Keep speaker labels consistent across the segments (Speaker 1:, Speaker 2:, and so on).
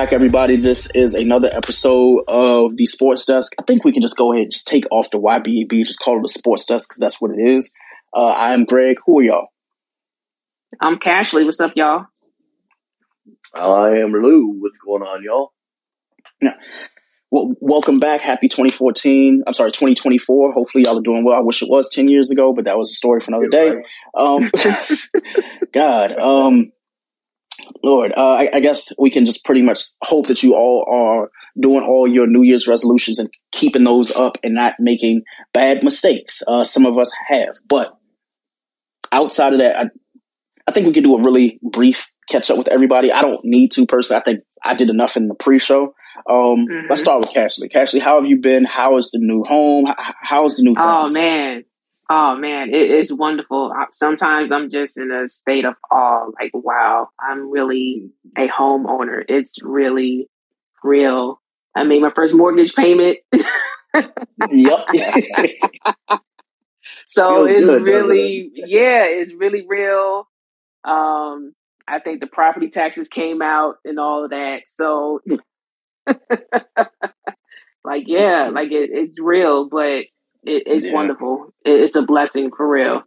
Speaker 1: Welcome back, everybody. This is another episode of the Sports Desk. I think we can just go ahead and just take off the YBAB, just call it the Sports Desk because that's what it is. Uh, I am Greg. Who are y'all?
Speaker 2: I'm Cashley. What's up, y'all?
Speaker 3: I am Lou. What's going on, y'all?
Speaker 1: Yeah. Well, welcome back. Happy 2014. I'm sorry, 2024. Hopefully, y'all are doing well. I wish it was 10 years ago, but that was a story for another day. Um, God, um, Lord, uh, I, I, guess we can just pretty much hope that you all are doing all your New Year's resolutions and keeping those up and not making bad mistakes. Uh, some of us have, but outside of that, I, I think we could do a really brief catch up with everybody. I don't need to personally. I think I did enough in the pre-show. Um, mm-hmm. Let's start with Cashley. Cashley, how have you been? How is the new home? How is the new?
Speaker 2: Oh man, Oh man, it is wonderful. Sometimes I'm just in a state of awe, like, wow, I'm really a homeowner. It's really real. I made my first mortgage payment.
Speaker 1: yep.
Speaker 2: so Feels it's good, really, yeah, it's really real. Um, I think the property taxes came out and all of that. So, like, yeah, like it, it's real, but it, it's yeah. wonderful. It, it's a blessing for real.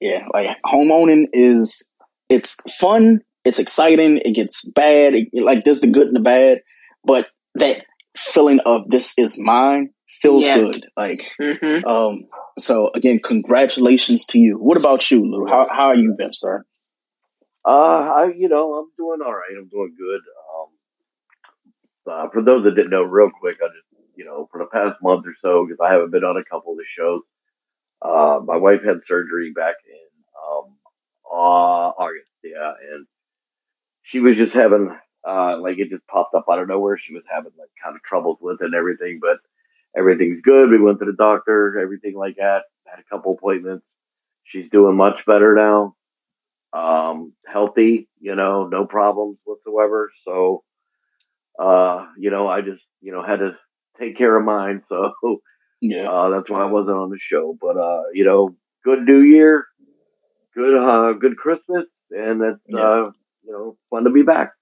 Speaker 1: Yeah, like home owning is it's fun, it's exciting, it gets bad, it, like there's the good and the bad, but that feeling of this is mine feels yes. good. Like, mm-hmm. um, so again, congratulations to you. What about you, Lou? How how are you been, sir?
Speaker 3: Uh, I you know I'm doing all right. I'm doing good. Um, uh, for those that didn't know, real quick, I just you know, for the past month or so, because I haven't been on a couple of the shows. Uh, my wife had surgery back in um, uh, August, yeah, and she was just having uh, like it just popped up out of nowhere. She was having like kind of troubles with it and everything, but everything's good. We went to the doctor, everything like that. Had a couple appointments. She's doing much better now. Um, healthy, you know, no problems whatsoever. So, uh, you know, I just, you know, had to take care of mine. So yeah, uh, that's why I wasn't on the show. But uh, you know, good New Year, good uh, good Christmas, and it's yeah. uh, you know fun to be back.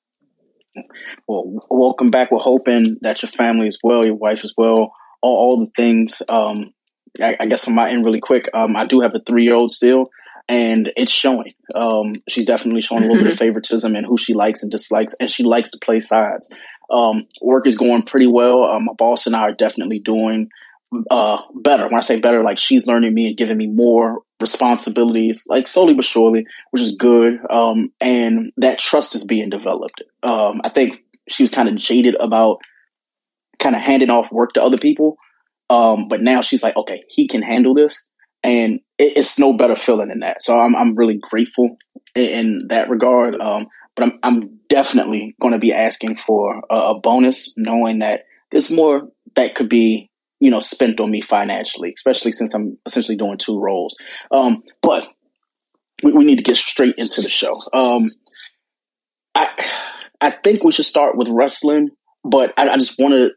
Speaker 1: Well, welcome back. We're hoping that your family is well, your wife is well, all, all the things. Um, I, I guess from my end, really quick, um, I do have a three year old still, and it's showing. Um, she's definitely showing a little bit of favoritism and who she likes and dislikes, and she likes to play sides. Um, work is going pretty well. Um, my boss and I are definitely doing uh, better. When I say better, like she's learning me and giving me more responsibilities, like slowly but surely, which is good. Um, and that trust is being developed. Um, I think she was kind of jaded about kind of handing off work to other people. Um, but now she's like, okay, he can handle this. And it, it's no better feeling than that. So I'm, I'm really grateful in, in that regard. Um, but I'm, I'm definitely going to be asking for a, a, bonus, knowing that there's more that could be, you know, spent on me financially, especially since I'm essentially doing two roles. Um, but we, we, need to get straight into the show. Um, I, I think we should start with wrestling, but I, I just want to,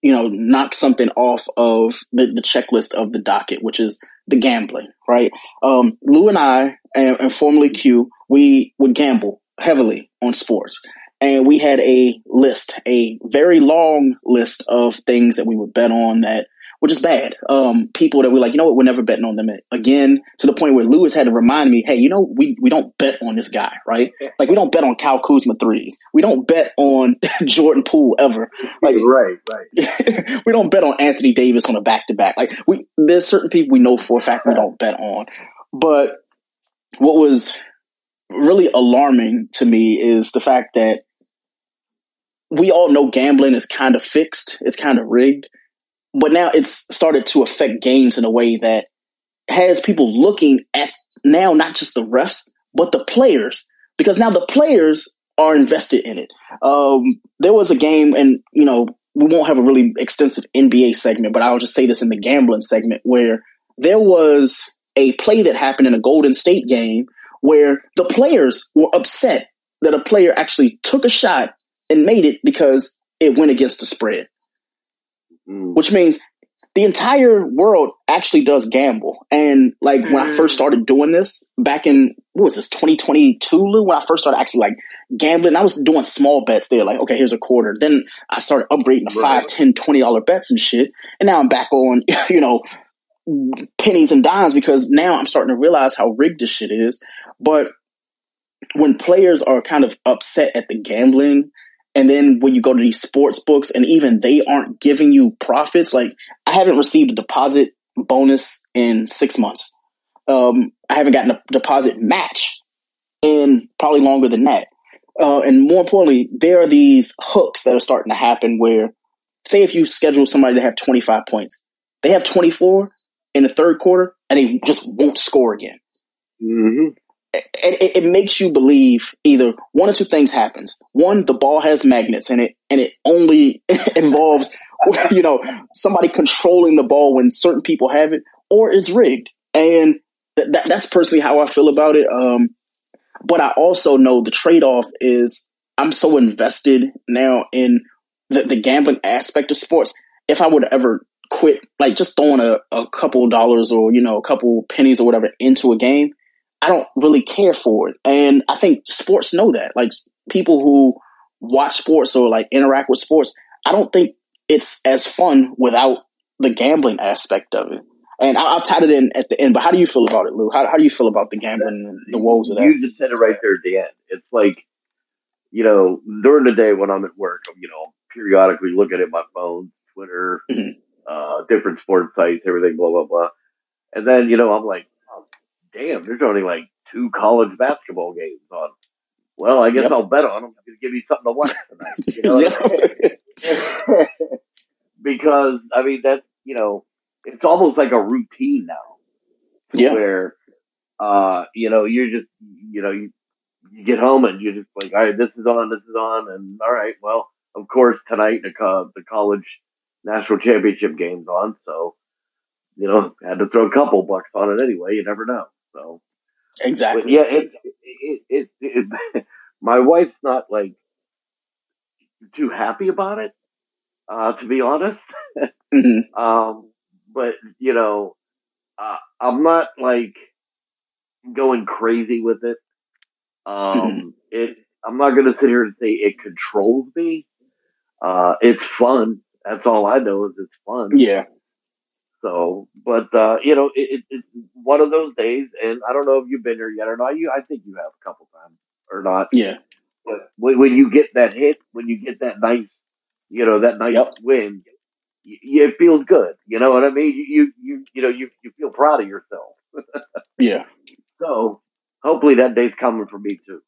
Speaker 1: you know, knock something off of the, the checklist of the docket, which is the gambling, right? Um, Lou and I, and, and formerly Q, we would gamble heavily on sports. And we had a list, a very long list of things that we would bet on that were just bad. Um, people that we like, you know what, we're never betting on them again to the point where Lewis had to remind me, hey, you know, we, we don't bet on this guy, right? Like we don't bet on Kyle Kuzma threes. We don't bet on Jordan Poole ever.
Speaker 3: Like, right, right.
Speaker 1: we don't bet on Anthony Davis on a back to back. Like we, there's certain people we know for a fact we don't bet on. But what was really alarming to me is the fact that we all know gambling is kind of fixed, it's kind of rigged, but now it's started to affect games in a way that has people looking at now not just the refs, but the players, because now the players are invested in it. Um, there was a game, and you know, we won't have a really extensive NBA segment, but I'll just say this in the gambling segment where there was a play that happened in a Golden State game where the players were upset that a player actually took a shot and made it because it went against the spread. Mm. Which means the entire world actually does gamble. And like mm. when I first mm. started doing this back in what was this 2022, Lou? When I first started actually like gambling. I was doing small bets there, like, okay, here's a quarter. Then I started upgrading to right. five, ten, twenty dollar bets and shit. And now I'm back on, you know, pennies and dimes because now I'm starting to realize how rigged this shit is. But when players are kind of upset at the gambling, and then when you go to these sports books and even they aren't giving you profits, like I haven't received a deposit bonus in six months. Um, I haven't gotten a deposit match in probably longer than that. Uh, and more importantly, there are these hooks that are starting to happen where, say, if you schedule somebody to have 25 points, they have 24 in the third quarter and they just won't score again.
Speaker 3: Mm-hmm.
Speaker 1: It, it, makes you believe either one or two things happens. One, the ball has magnets in it, and it only involves you know somebody controlling the ball when certain people have it, or it's rigged. And th- that's personally how I feel about it. Um, but I also know the trade off is I'm so invested now in the, the gambling aspect of sports. If I would ever quit, like just throwing a, a couple dollars or, you know, a couple pennies or whatever into a game, I don't really care for it. And I think sports know that. Like people who watch sports or like interact with sports, I don't think it's as fun without the gambling aspect of it. And I, will tie it in at the end. But how do you feel about it, Lou? How, how do you feel about the gambling and the woes of that?
Speaker 3: You just said it right there at the end. It's like, you know, during the day when I'm at work, I'm, you know, periodically looking at my phone, Twitter, mm-hmm. uh, different sports sites, everything, blah, blah, blah. And then, you know, I'm like, damn, there's only like two college basketball games on. Well, I guess yep. I'll bet on them to give you something to watch tonight. You know because, I mean, that's, you know, it's almost like a routine now.
Speaker 1: Yeah.
Speaker 3: Where, uh, you know, you're just, you know, you, you get home and you're just like, all right, this is on, this is on, and all right, well, of course, tonight the, co- the college national championship game's on, so you know, had to throw a couple bucks on it anyway. You never know.
Speaker 1: Exactly,
Speaker 3: but yeah. It, it, it, it, my wife's not like too happy about it, uh, to be honest.
Speaker 1: mm-hmm.
Speaker 3: um, but you know, uh, I'm not like going crazy with it. Um, mm-hmm. it, I'm not going to sit here and say it controls me. Uh, it's fun. That's all I know is it's fun.
Speaker 1: Yeah.
Speaker 3: So, but uh, you know, it, it, it's one of those days, and I don't know if you've been there yet or not. You, I think you have a couple times or not.
Speaker 1: Yeah.
Speaker 3: But when, when you get that hit, when you get that nice, you know, that nice yep. win, it feels good. You know what I mean? You, you, you, you know, you, you feel proud of yourself.
Speaker 1: yeah.
Speaker 3: So hopefully that day's coming for me too.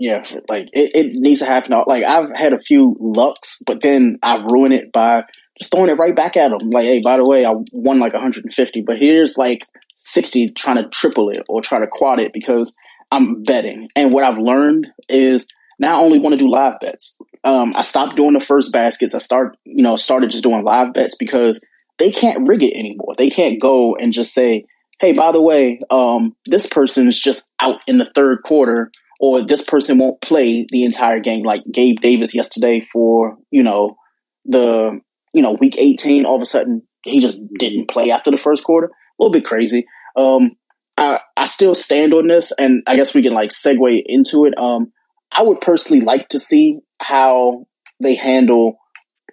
Speaker 1: Yeah, like it, it needs to happen. Like I've had a few lucks, but then I ruin it by just throwing it right back at them. Like, hey, by the way, I won like 150, but here's like 60 trying to triple it or try to quad it because I'm betting. And what I've learned is now I only want to do live bets. Um, I stopped doing the first baskets. I start, you know, started just doing live bets because they can't rig it anymore. They can't go and just say, "Hey, by the way, um, this person is just out in the third quarter, or this person won't play the entire game." Like Gabe Davis yesterday for you know the you know week eighteen. All of a sudden, he just didn't play after the first quarter. A little bit crazy. Um, I I still stand on this, and I guess we can like segue into it. Um, I would personally like to see how they handle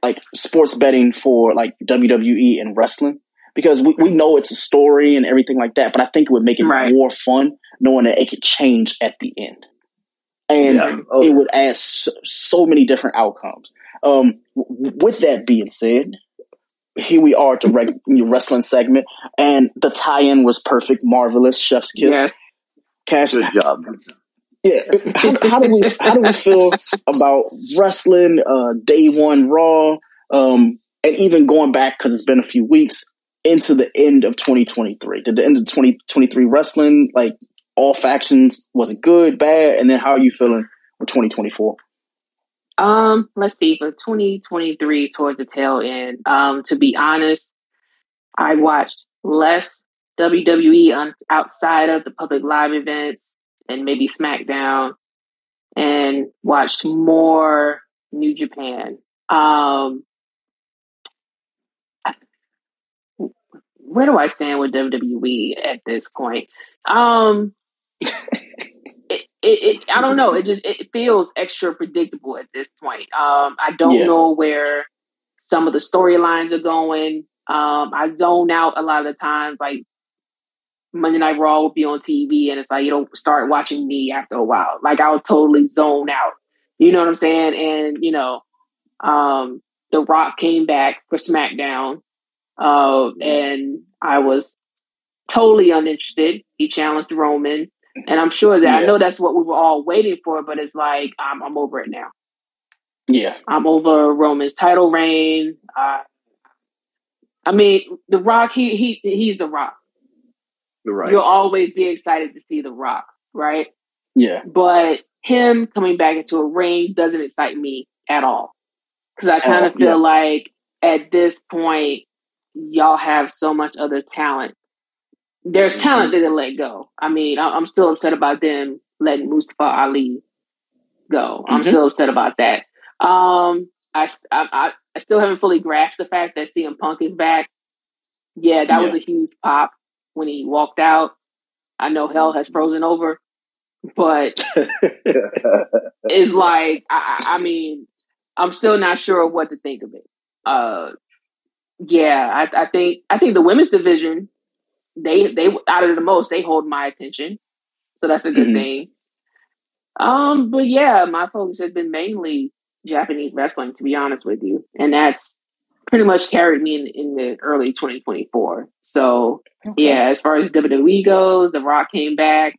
Speaker 1: like sports betting for like WWE and wrestling because we, we know it's a story and everything like that, but I think it would make it right. more fun knowing that it could change at the end. And yeah. oh. it would add so, so, many different outcomes. Um, w- with that being said, here we are at the reg- wrestling segment, and the tie-in was perfect, marvelous, chef's kiss. Yes.
Speaker 3: Cash, good job.
Speaker 1: Yeah, how, how, do we how do we feel about wrestling? Uh, day one Raw, um, and even going back because it's been a few weeks into the end of 2023. Did the end of 2023 wrestling like all factions was it good, bad, and then how are you feeling with 2024?
Speaker 2: Um, let's see for 2023 towards the tail end. Um, to be honest, I watched less WWE on outside of the public live events and maybe SmackDown and watched more New Japan. Um, where do I stand with WWE at this point? Um, it, it, I don't know. It just it feels extra predictable at this point. Um, I don't
Speaker 1: Yeah.
Speaker 2: know where some of the storylines are going. Um, I zone out a lot of the times. Like Monday Night Raw will be on TV, and it's like you don't start watching me after a while. Like I'll totally zone out. You know what I'm saying? And you know, um, The Rock came back for SmackDown, uh, and I was totally uninterested. He challenged Roman, and I'm sure that I know that's what we were all waiting for. But it's like I'm, I'm over it now.
Speaker 1: Yeah.
Speaker 2: I'm over Roman's title reign. Uh, I mean, The Rock. He he he's The Rock.
Speaker 3: You're right.
Speaker 2: You'll always be excited to see The Rock, right?
Speaker 1: Yeah.
Speaker 2: But him coming back into a ring doesn't excite me at all. Because I kind
Speaker 1: Oh,
Speaker 2: of feel
Speaker 1: yeah.
Speaker 2: like at this point, y'all have so much other talent. There's
Speaker 1: Mm-hmm.
Speaker 2: talent that they let go. I mean, I- I'm still upset about them letting Mustafa Ali go. I'm
Speaker 1: Mhm.
Speaker 2: still upset about that. Um, I, I, I- still haven't fully grasped the fact that CM Punk is back. Yeah, that was a huge pop when he walked out. I know hell has frozen over, but it's like I, I I mean, I'm still not sure what to think of it. Uh, yeah, I, I think I think the women's division they they out of the most they hold my attention, so that's a good
Speaker 1: Mhm.
Speaker 2: thing. Um, but yeah, my focus has been mainly Japanese wrestling, to be honest with you, and that's pretty much carried me in, in the early 2024. So yeah, as far as WWE goes, The Rock came back.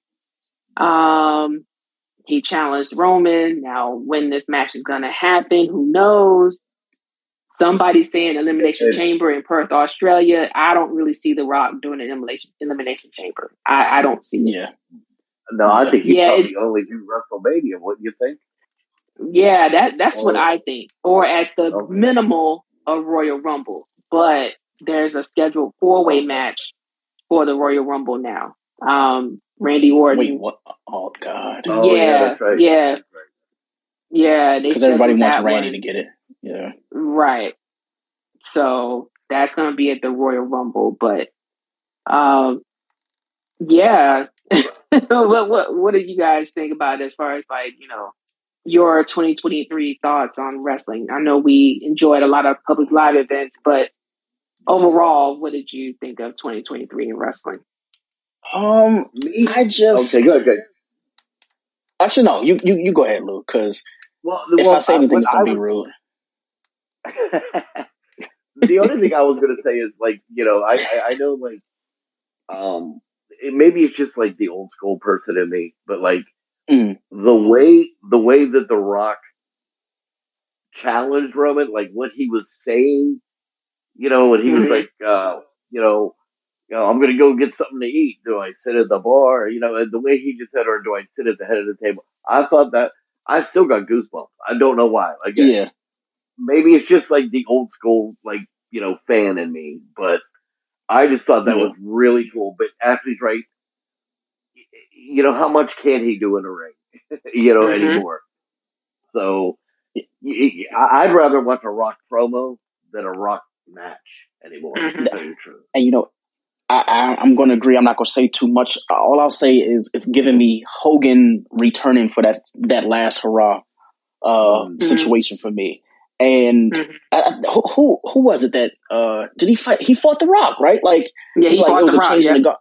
Speaker 2: Um, he challenged Roman. Now, when this match is going to happen, who knows? Somebody's saying Elimination
Speaker 3: Yeah.
Speaker 2: Chamber in Perth, Australia. I don't really see The Rock doing an Elimination Elimination Chamber. I, I don't see it.
Speaker 1: Yeah.
Speaker 3: no, I think he
Speaker 2: Yeah,
Speaker 3: probably only do WrestleMania. What do you think?
Speaker 2: Yeah, that that's what I think. Or at the
Speaker 3: Okay.
Speaker 2: minimal a Royal Rumble. But there's a scheduled four way match for the Royal Rumble now. Um, Randy Orton.
Speaker 1: Wait, what? Oh God.
Speaker 3: Oh,
Speaker 2: Yeah,
Speaker 3: that's right.
Speaker 2: yeah.
Speaker 3: Right.
Speaker 2: Yeah,
Speaker 1: Because everybody wants Randy
Speaker 2: one.
Speaker 1: to get it. Yeah.
Speaker 2: Right. So that's gonna be at the Royal Rumble, but um yeah. what what what do you guys think about as far as like, you know, your 2023 thoughts on wrestling? I know we enjoyed a lot of public live events, but overall, what did you think of 2023 in wrestling?
Speaker 1: Um,
Speaker 3: Me?
Speaker 1: I just
Speaker 3: Okay, good, good.
Speaker 1: actually no. You you you go ahead, Luke. Because
Speaker 3: Well,
Speaker 1: if
Speaker 3: well,
Speaker 1: I say anything,
Speaker 3: what
Speaker 1: it's gonna
Speaker 3: I
Speaker 1: be
Speaker 3: was-
Speaker 1: rude.
Speaker 3: The only thing I was gonna say is like you know I I, I know like um it, maybe it's just like the old school person in me, but like
Speaker 1: Mm.
Speaker 3: the way the way that the Rock challenged Roman, like what he was saying, you know, when he was
Speaker 2: Mhm.
Speaker 3: like, uh, you know. You know, I'm gonna go get something to eat. Do I sit at the bar? You know, and the way he just said, or do I sit at the head of the table? I thought that I still got goosebumps. I don't know why. Like,
Speaker 1: Yeah.
Speaker 3: Maybe it's just like the old school, like, you know, fan in me, but I just thought that was really cool. But Ashley's right. You know, how much can he do in a ring, you know,
Speaker 2: Mhm.
Speaker 3: anymore? So I'd rather watch a rock promo than a rock match anymore,
Speaker 2: Mhm.
Speaker 3: to tell you the truth.
Speaker 1: And you know, I, I'm going to agree. I'm not going to say too much. All I'll say is it's giving me Hogan returning for that that last hurrah uh,
Speaker 3: Mhm.
Speaker 1: situation for me. And
Speaker 2: Mhm.
Speaker 1: I, I- who, who was it that uh, did he fight? He fought the Rock, right? Like
Speaker 2: Yeah, he
Speaker 1: like
Speaker 2: fought
Speaker 1: it was
Speaker 2: the
Speaker 1: a
Speaker 2: Rock.
Speaker 1: change
Speaker 2: Yeah.
Speaker 1: in the guard.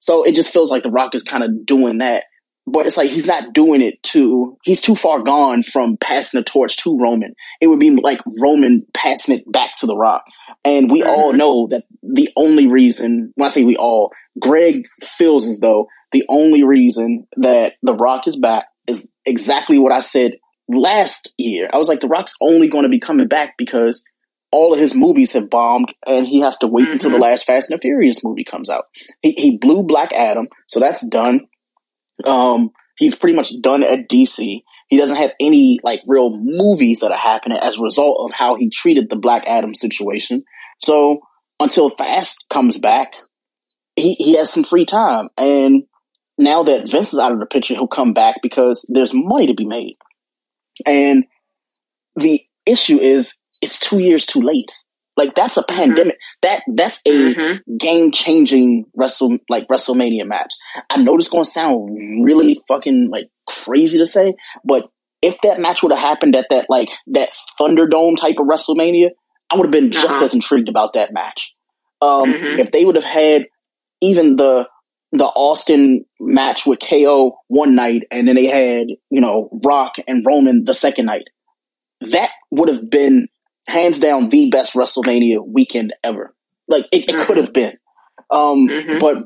Speaker 1: So it just feels like the Rock is kind of doing that, but it's like he's not doing it to. He's too far gone from passing the torch to Roman. It would be like Roman passing it back to the Rock, and we all
Speaker 2: Mhm.
Speaker 1: know that the only reason when I say we all, Greg feels as though the only reason that the Rock is back is exactly what I said last year. I was like, the Rock's only going to be coming back because all of his movies have bombed, and he has to wait until the
Speaker 2: Mhm.
Speaker 1: last Fast and the Furious movie comes out. He he blew Black Adam, so that's done. Um, he's pretty much done at DC. He doesn't have any like real movies that are happening as a result of how he treated the Black Adam situation. So until Fast comes back, he he has some free time, and now that Vince is out of the picture, he'll come back because there's money to be made. And the issue is it's two years too late. Like that's a mm-hmm. pandemic. That that's a mm-hmm. game changing wrestle like WrestleMania match. I know this gonna sound really fucking like crazy to say, but if that match would have happened at that like that Thunderdome type of WrestleMania, I would have been just uh-huh. as intrigued about that match. Um, mm-hmm. If they would have had even the the Austin match with KO one night, and then they had you know Rock and Roman the second night, that would have been hands down the best WrestleMania weekend ever. Like it, it could have been, um, mm-hmm. but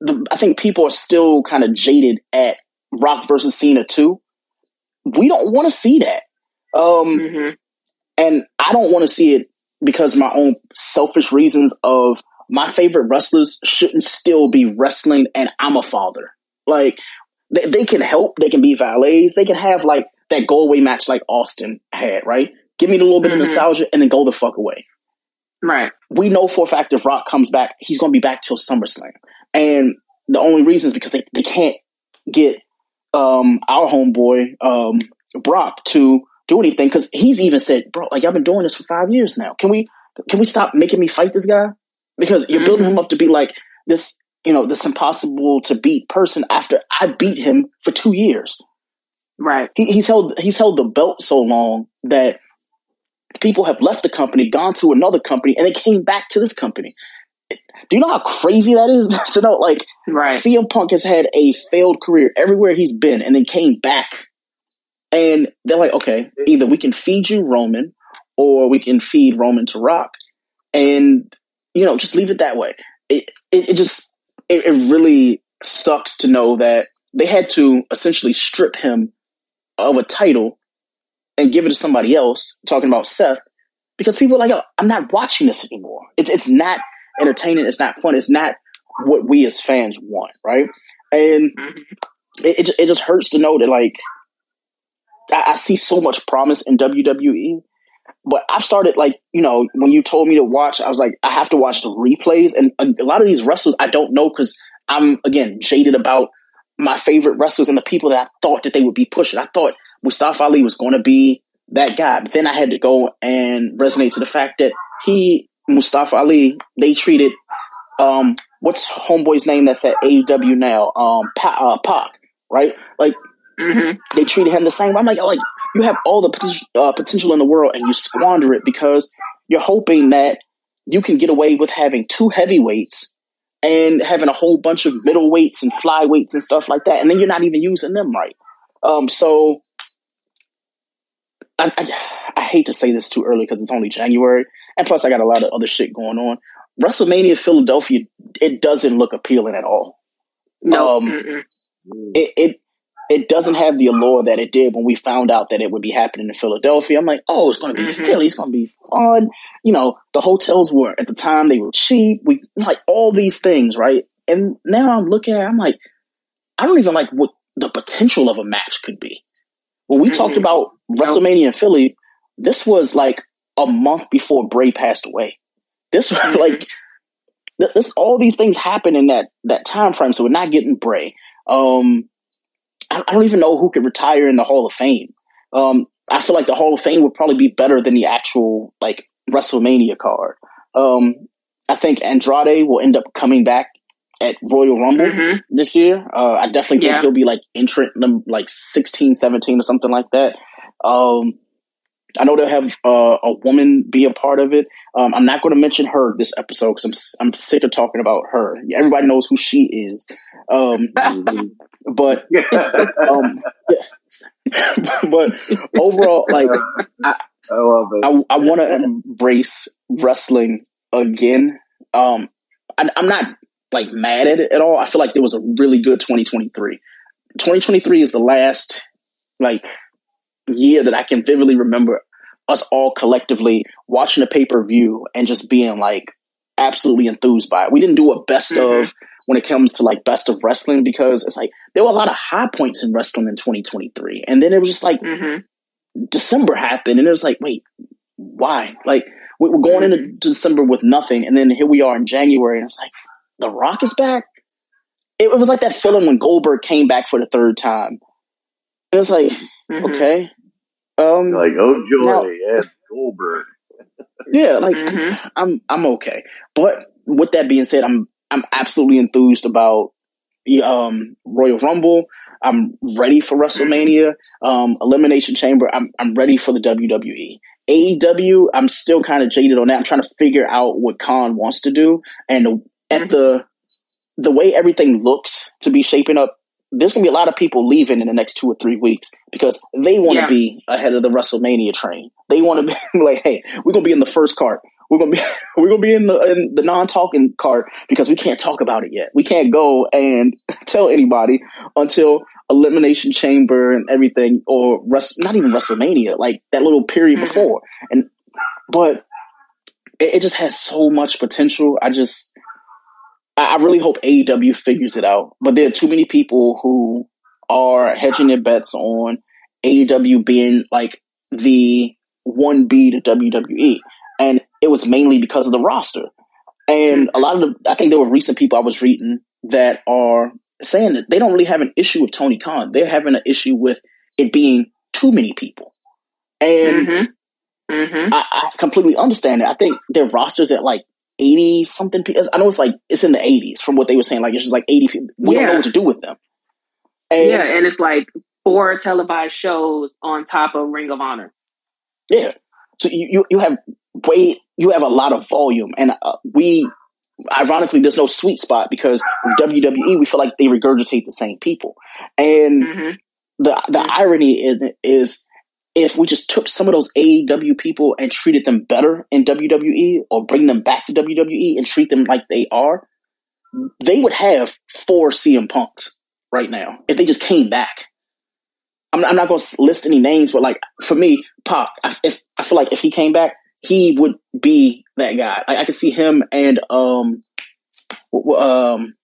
Speaker 1: the, I think people are still kind of jaded at Rock versus Cena too. We don't want to see that, um, mm-hmm. and I don't want to see it because my own selfish reasons of my favorite wrestlers shouldn't still be wrestling, and I'm a father. Like they, they can help, they can be valets, they can have like that go away match like Austin had, right? Give me a little bit mm-hmm. of nostalgia and then go the fuck away.
Speaker 2: Right.
Speaker 1: We know for a fact if Rock comes back, he's going to be back till SummerSlam. And the only reason is because they, they can't get um, our homeboy um, Brock to do anything because he's even said, bro, like I've been doing this for five years now. Can we can we stop making me fight this guy? Because you're mm-hmm. building him up to be like this, you know, this impossible to beat person after I beat him for two years.
Speaker 2: Right.
Speaker 1: He, he's held he's held the belt so long that people have left the company, gone to another company, and they came back to this company. Do you know how crazy that is to know? Like,
Speaker 2: right.
Speaker 1: CM Punk has had a failed career everywhere he's been, and then came back, and they're like, okay, either we can feed you Roman, or we can feed Roman to Rock, and you know, just leave it that way. It it, it just it, it really sucks to know that they had to essentially strip him of a title and give it to somebody else, talking about Seth, because people are like, Yo, I'm not watching this anymore. It's it's not entertaining. It's not fun. It's not what we as fans want, right? And mm-hmm. it, it, it just hurts to know that like I, I see so much promise in WWE, but I've started like you know when you told me to watch, I was like I have to watch the replays, and a, a lot of these wrestlers I don't know because I'm again jaded about my favorite wrestlers and the people that I thought that they would be pushing. I thought Mustafa Ali was going to be that guy. But then I had to go and resonate to the fact that he, Mustafa Ali, they treated, um, what's homeboy's name that's at AEW now? Um, pa- uh, Pac, right? Like, mm-hmm. they treated him the same. Way. I'm like, like, you have all the uh, potential in the world and you squander it because you're hoping that you can get away with having two heavyweights and having a whole bunch of middleweights and flyweights and stuff like that. And then you're not even using them right. Um, so I, I, I hate to say this too early because it's only January, and plus I got a lot of other shit going on. WrestleMania Philadelphia, it doesn't look appealing at all.
Speaker 2: No, um,
Speaker 1: it, it it doesn't have the allure that it did when we found out that it would be happening in Philadelphia. I'm like, oh, it's going to be mm-hmm. Philly. It's going to be fun. You know, the hotels were at the time they were cheap. We like all these things, right? And now I'm looking at, it, I'm like, I don't even like what the potential of a match could be. When we mm-hmm. talked about WrestleMania in Philly, this was like a month before Bray passed away. This was mm-hmm. like this all these things happen in that that time frame. So we're not getting Bray. Um, I, don't even know who could retire in the Hall of Fame. Um, I feel like the Hall of Fame would probably be better than the actual like WrestleMania card. Um, I think Andrade will end up coming back at Royal Rumble mm-hmm. this year. Uh, I definitely yeah. think he'll be like entrant like 16, 17 or something like that. Um, I know they'll have uh, a woman be a part of it. Um, I'm not going to mention her this episode because I'm I'm sick of talking about her. Everybody knows who she is. Um, but um, but overall, like I I, I want to embrace wrestling again. Um, I, I'm not like mad at it at all. I feel like there was a really good 2023. 2023 is the last like year that I can vividly remember us all collectively watching a pay per view and just being like absolutely enthused by it. We didn't do a best mm-hmm. of when it comes to like best of wrestling because it's like there were a lot of high points in wrestling in 2023, and then it was just like mm-hmm. December happened, and it was like, wait, why? Like we are going into mm-hmm. December with nothing, and then here we are in January, and it's like The Rock is back. It, it was like that feeling when Goldberg came back for the third time. It was like, mm-hmm. okay,
Speaker 3: um, like, oh joy, now, yes, Goldberg.
Speaker 1: yeah, like mm-hmm. I'm I'm okay. But with that being said, I'm I'm absolutely enthused about the um, Royal Rumble. I'm ready for WrestleMania. Um, Elimination Chamber. I'm I'm ready for the WWE. AEW. I'm still kind of jaded on that. I'm trying to figure out what Khan wants to do, and at the the way everything looks to be shaping up, there's gonna be a lot of people leaving in the next two or three weeks because they want to yeah. be ahead of the WrestleMania train. They want to be like, hey, we're gonna be in the first cart. We're gonna be we're gonna be in the in the non talking cart because we can't talk about it yet. We can't go and tell anybody until Elimination Chamber and everything, or rest, not even WrestleMania, like that little period mm-hmm. before. And but it, it, just has so much potential. I just I, really hope AEW figures it out. But there are too many people who are hedging their bets on AEW being like the one B to WWE and it was mainly because of the roster. And a lot of the, I think there were recent people I was reading that are saying that they don't really have an issue with Tony Khan. They're having an issue with it being too many people. And mm-hmm. Mm-hmm. I, I, completely understand it. I think their rosters at like 80 something people. I know it's like, it's in the 80s from what they were saying. Like, it's just like 80 people. We yeah. don't know what to do with them.
Speaker 2: And, yeah. And it's like four televised shows on top of Ring of Honor.
Speaker 1: Yeah. So you, you, you have way you have a lot of volume, and uh, we ironically there's no sweet spot because WWE we feel like they regurgitate the same people, and mm-hmm. the the mm-hmm. irony is, is if we just took some of those AEW people and treated them better in WWE or bring them back to WWE and treat them like they are, they would have four CM Punks right now if they just came back. I'm, I'm not going to list any names, but like for me, Pac, I, if I feel like if he came back, he would be that guy. I, I could see him and um um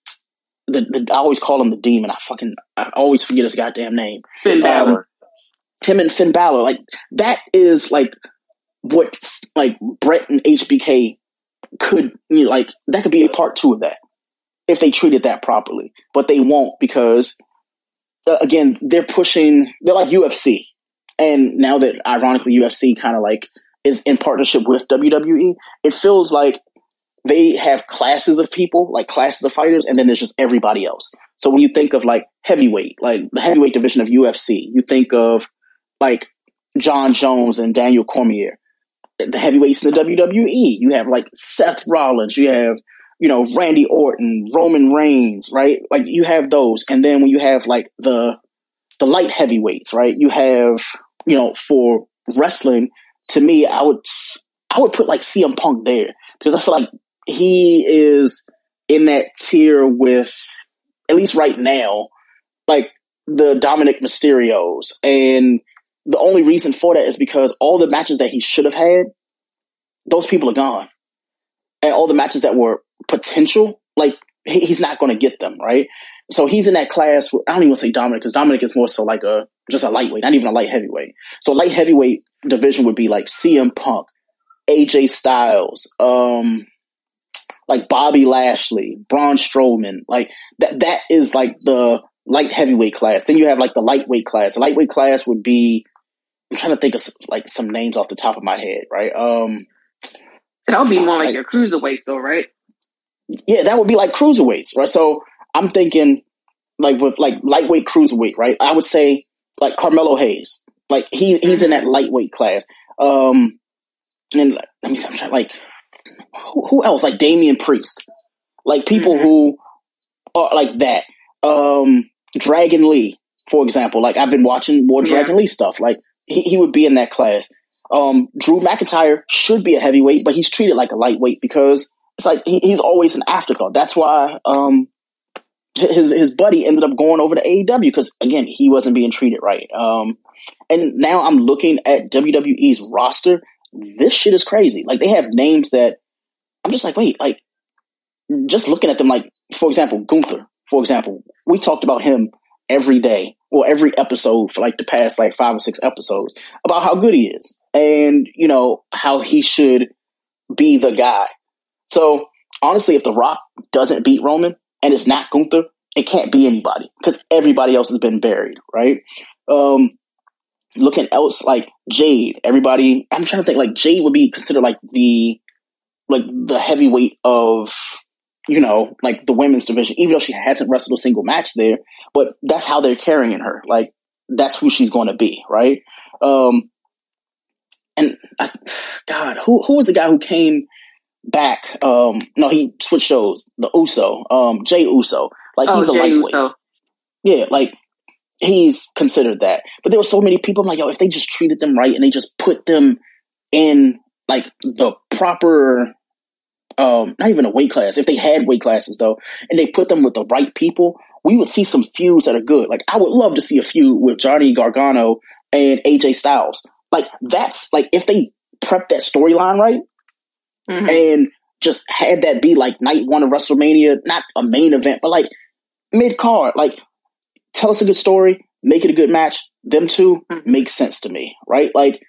Speaker 1: the, the I always call him the demon. I fucking I always forget his goddamn name.
Speaker 2: Finn Balor. Um,
Speaker 1: him and Finn Balor, like that is like what like Bret and HBK could you know, like that could be a part two of that if they treated that properly, but they won't because uh, again they're pushing they're like UFC, and now that ironically UFC kind of like is in partnership with WWE, it feels like they have classes of people, like classes of fighters, and then there's just everybody else. So when you think of like heavyweight, like the heavyweight division of UFC, you think of like Jon Jones and Daniel Cormier. The heavyweights in the WWE, you have like Seth Rollins, you have you know Randy Orton, Roman Reigns, right? Like you have those, and then when you have like the the light heavyweights, right? You have you know for wrestling, to me, I would I would put like CM Punk there because I feel like he is in that tier with at least right now, like the Dominik Mysterios. And the only reason for that is because all the matches that he should have had, those people are gone. And all the matches that were potential, like he's not going to get them, right? So he's in that class. I don't even say Dominik because Dominik is more so like a just a lightweight, not even a light heavyweight. So light heavyweight division would be like CM Punk, AJ Styles, um, like Bobby Lashley, Braun Strowman. Like that that is like the light heavyweight class. Then you have like the lightweight class. The lightweight class would be I'm trying to think of like some names off the top of my head, right? Um
Speaker 2: that would be more like, like your cruiserweights though, right?
Speaker 1: Yeah, that would be like cruiserweights, right? So I'm thinking like with like lightweight cruiserweight, right? I would say like Carmelo Hayes. Like he he's in that lightweight class. Um, and let me see, I'm trying like who, who else? Like Damian Priest, like people mm-hmm. who are like that. Um, Dragon Lee, for example. Like I've been watching more Dragon yeah. Lee stuff. Like he, he would be in that class. Um, Drew McIntyre should be a heavyweight, but he's treated like a lightweight because it's like he, he's always an afterthought. That's why um, his his buddy ended up going over to AEW because again he wasn't being treated right. Um, and now I'm looking at WWE's roster. This shit is crazy. Like they have names that I'm just like, wait, like just looking at them. Like for example, Gunther. For example, we talked about him every day or every episode for like the past like five or six episodes about how good he is and you know how he should be the guy. So honestly, if The Rock doesn't beat Roman, and it's not Gunther, it can't be anybody because everybody else has been buried, right? Um, looking else like Jade, everybody. I'm trying to think like Jade would be considered like the like the heavyweight of you know like the women's division, even though she hasn't wrestled a single match there. But that's how they're carrying her. Like that's who she's going to be, right? Um, and I, God, who who was the guy who came back? Um, no, he switched shows. The Uso, um, Jey Uso, like oh, he's a Jey lightweight. Uso. Yeah, like he's considered that. But there were so many people. I'm like, yo, if they just treated them right and they just put them in like the proper, um, not even a weight class. If they had weight classes though, and they put them with the right people, we would see some feuds that are good. Like I would love to see a feud with Johnny Gargano and AJ Styles. Like that's like if they prep that storyline right mm-hmm. and just had that be like night one of WrestleMania, not a main event, but like mid card. Like tell us a good story, make it a good match. Them 2 mm-hmm. makes sense to me, right? Like,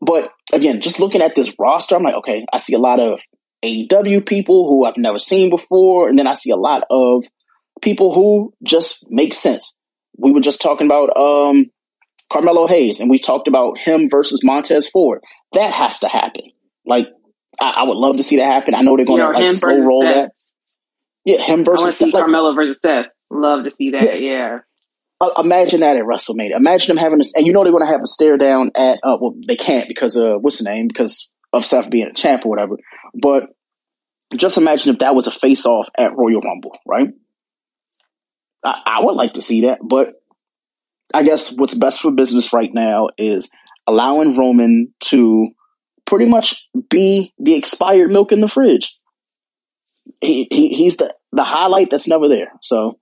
Speaker 1: but again, just looking at this roster, I'm like, okay, I see a lot of AEW people who I've never seen before, and then I see a lot of people who just make sense. We were just talking about um, Carmelo Hayes, and we talked about him versus Montez Ford. That has to happen. Like, I, I would love to see that happen. I know they're going to like slow roll Seth. that. Yeah, him versus I
Speaker 2: want see Seth. Carmelo versus Seth. Love to see that. Yeah. yeah.
Speaker 1: Uh, imagine that at WrestleMania. Imagine them having this, and you know they're going to have a stare down at. Uh, well, they can't because uh, what's the name? Because of Seth being a champ or whatever. But just imagine if that was a face off at Royal Rumble, right? I, I would like to see that, but I guess what's best for business right now is allowing Roman to pretty much be the expired milk in the fridge. He, he he's the the highlight that's never there. So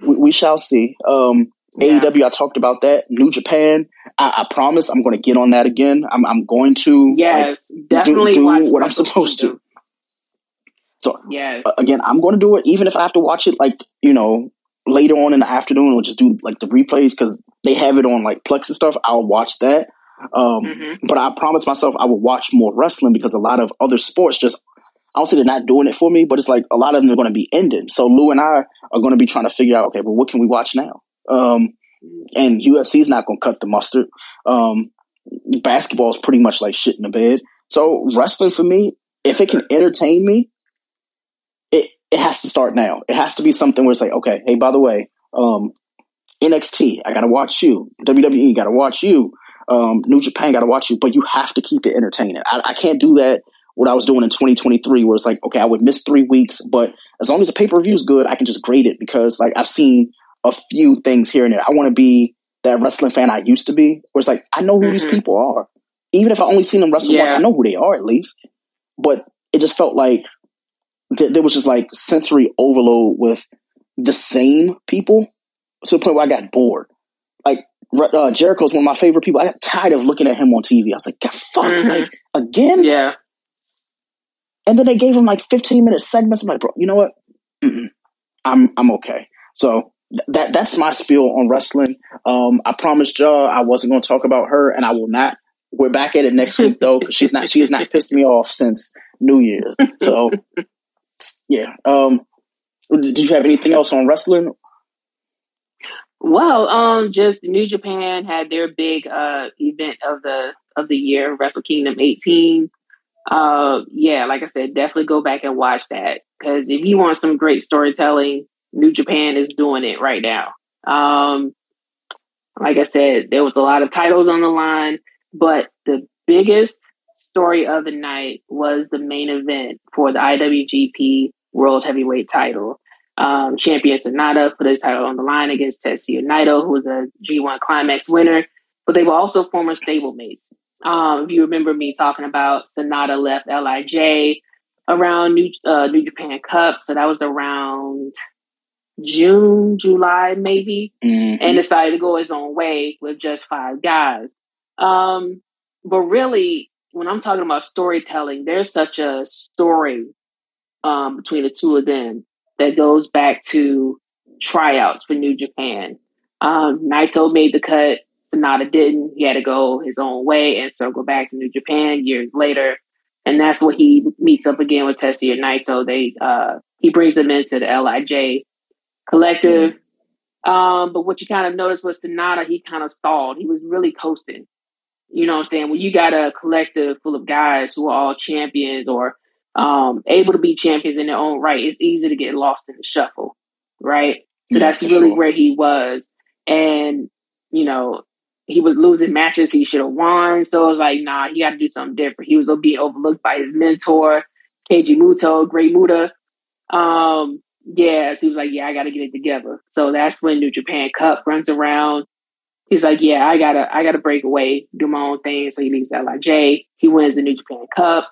Speaker 1: we, we shall see. Um, yeah. AEW, I talked about that. New Japan, I, I promise I'm going to get on that again. I'm, I'm going to
Speaker 2: yes, like, definitely
Speaker 1: do, do what I'm supposed to. So yes. again, I'm going to do it, even if I have to watch it like you know later on in the afternoon, or just do like the replays because they have it on like Plex and stuff. I'll watch that. Um, mm-hmm. But I promised myself I would watch more wrestling because a lot of other sports just I don't say they're not doing it for me, but it's like a lot of them are going to be ending. So Lou and I are going to be trying to figure out, okay, well, what can we watch now? Um, and UFC is not going to cut the mustard. Um, basketball is pretty much like shit in the bed. So wrestling for me, if it can entertain me, it it has to start now. It has to be something where it's like, okay, hey, by the way, um, NXT, I got to watch you. WWE, got to watch you. Um, New Japan, got to watch you. But you have to keep it entertaining. I, I can't do that what I was doing in 2023, where it's like, okay, I would miss three weeks, but as long as the pay per view is good, I can just grade it because like I've seen a few things here and there. I want to be that wrestling fan I used to be, where it's like I know who mm-hmm. these people are, even if I only seen them wrestle yeah. once, I know who they are at least. But it just felt like th- there was just like sensory overload with the same people to the point where I got bored. Like uh, Jericho's one of my favorite people. I got tired of looking at him on TV. I was like, God, fuck, mm-hmm. like again?
Speaker 2: Yeah.
Speaker 1: And then they gave him like 15 minute segments. I'm like, bro, you know what? Mm-mm. I'm I'm okay. So that that's my spiel on wrestling. Um, I promised y'all I wasn't going to talk about her, and I will not. We're back at it next week though, because she's not she has not pissed me off since New Year's. So yeah. Um, did you have anything else on wrestling?
Speaker 2: Well, um, just New Japan had their big uh event of the of the year, Wrestle Kingdom 18. Uh, yeah, like I said, definitely go back and watch that because if you want some great storytelling, New Japan is doing it right now. Um, like I said, there was a lot of titles on the line, but the biggest story of the night was the main event for the IWGP World Heavyweight title. Um, champion Sanada put his title on the line against Tetsuya Naito, who was a G1 Climax winner, but they were also former stablemates. Um, if you remember me talking about Sanada left LIJ around New uh, New Japan Cup, so that was around June, July, maybe, mm-hmm. and decided to go his own way with just five guys. Um, but really, when I'm talking about storytelling, there's such a story um, between the two of them that goes back to tryouts for New Japan. Um, Naito made the cut Sanada didn't. He had to go his own way and circle back to New Japan years later. And that's what he meets up again with Tetsuya Naito. They uh he brings him into the LIJ collective. Um, but what you kind of noticed was Sanada, he kind of stalled. He was really coasting. You know what I'm saying? When you got a collective full of guys who are all champions or um, able to be champions in their own right, it's easy to get lost in the shuffle, right? So yeah, that's really sure. where he was. And, you know, he was losing matches he should have won. So it was like, nah, he got to do something different. He was being overlooked by his mentor, Keiji Muto, Great Muta. Um, yeah, so he was like, yeah, I got to get it together. So that's when New Japan Cup runs around. He's like, yeah, I gotta, I gotta break away, do my own thing. So he leaves LIJ. He wins the New Japan Cup.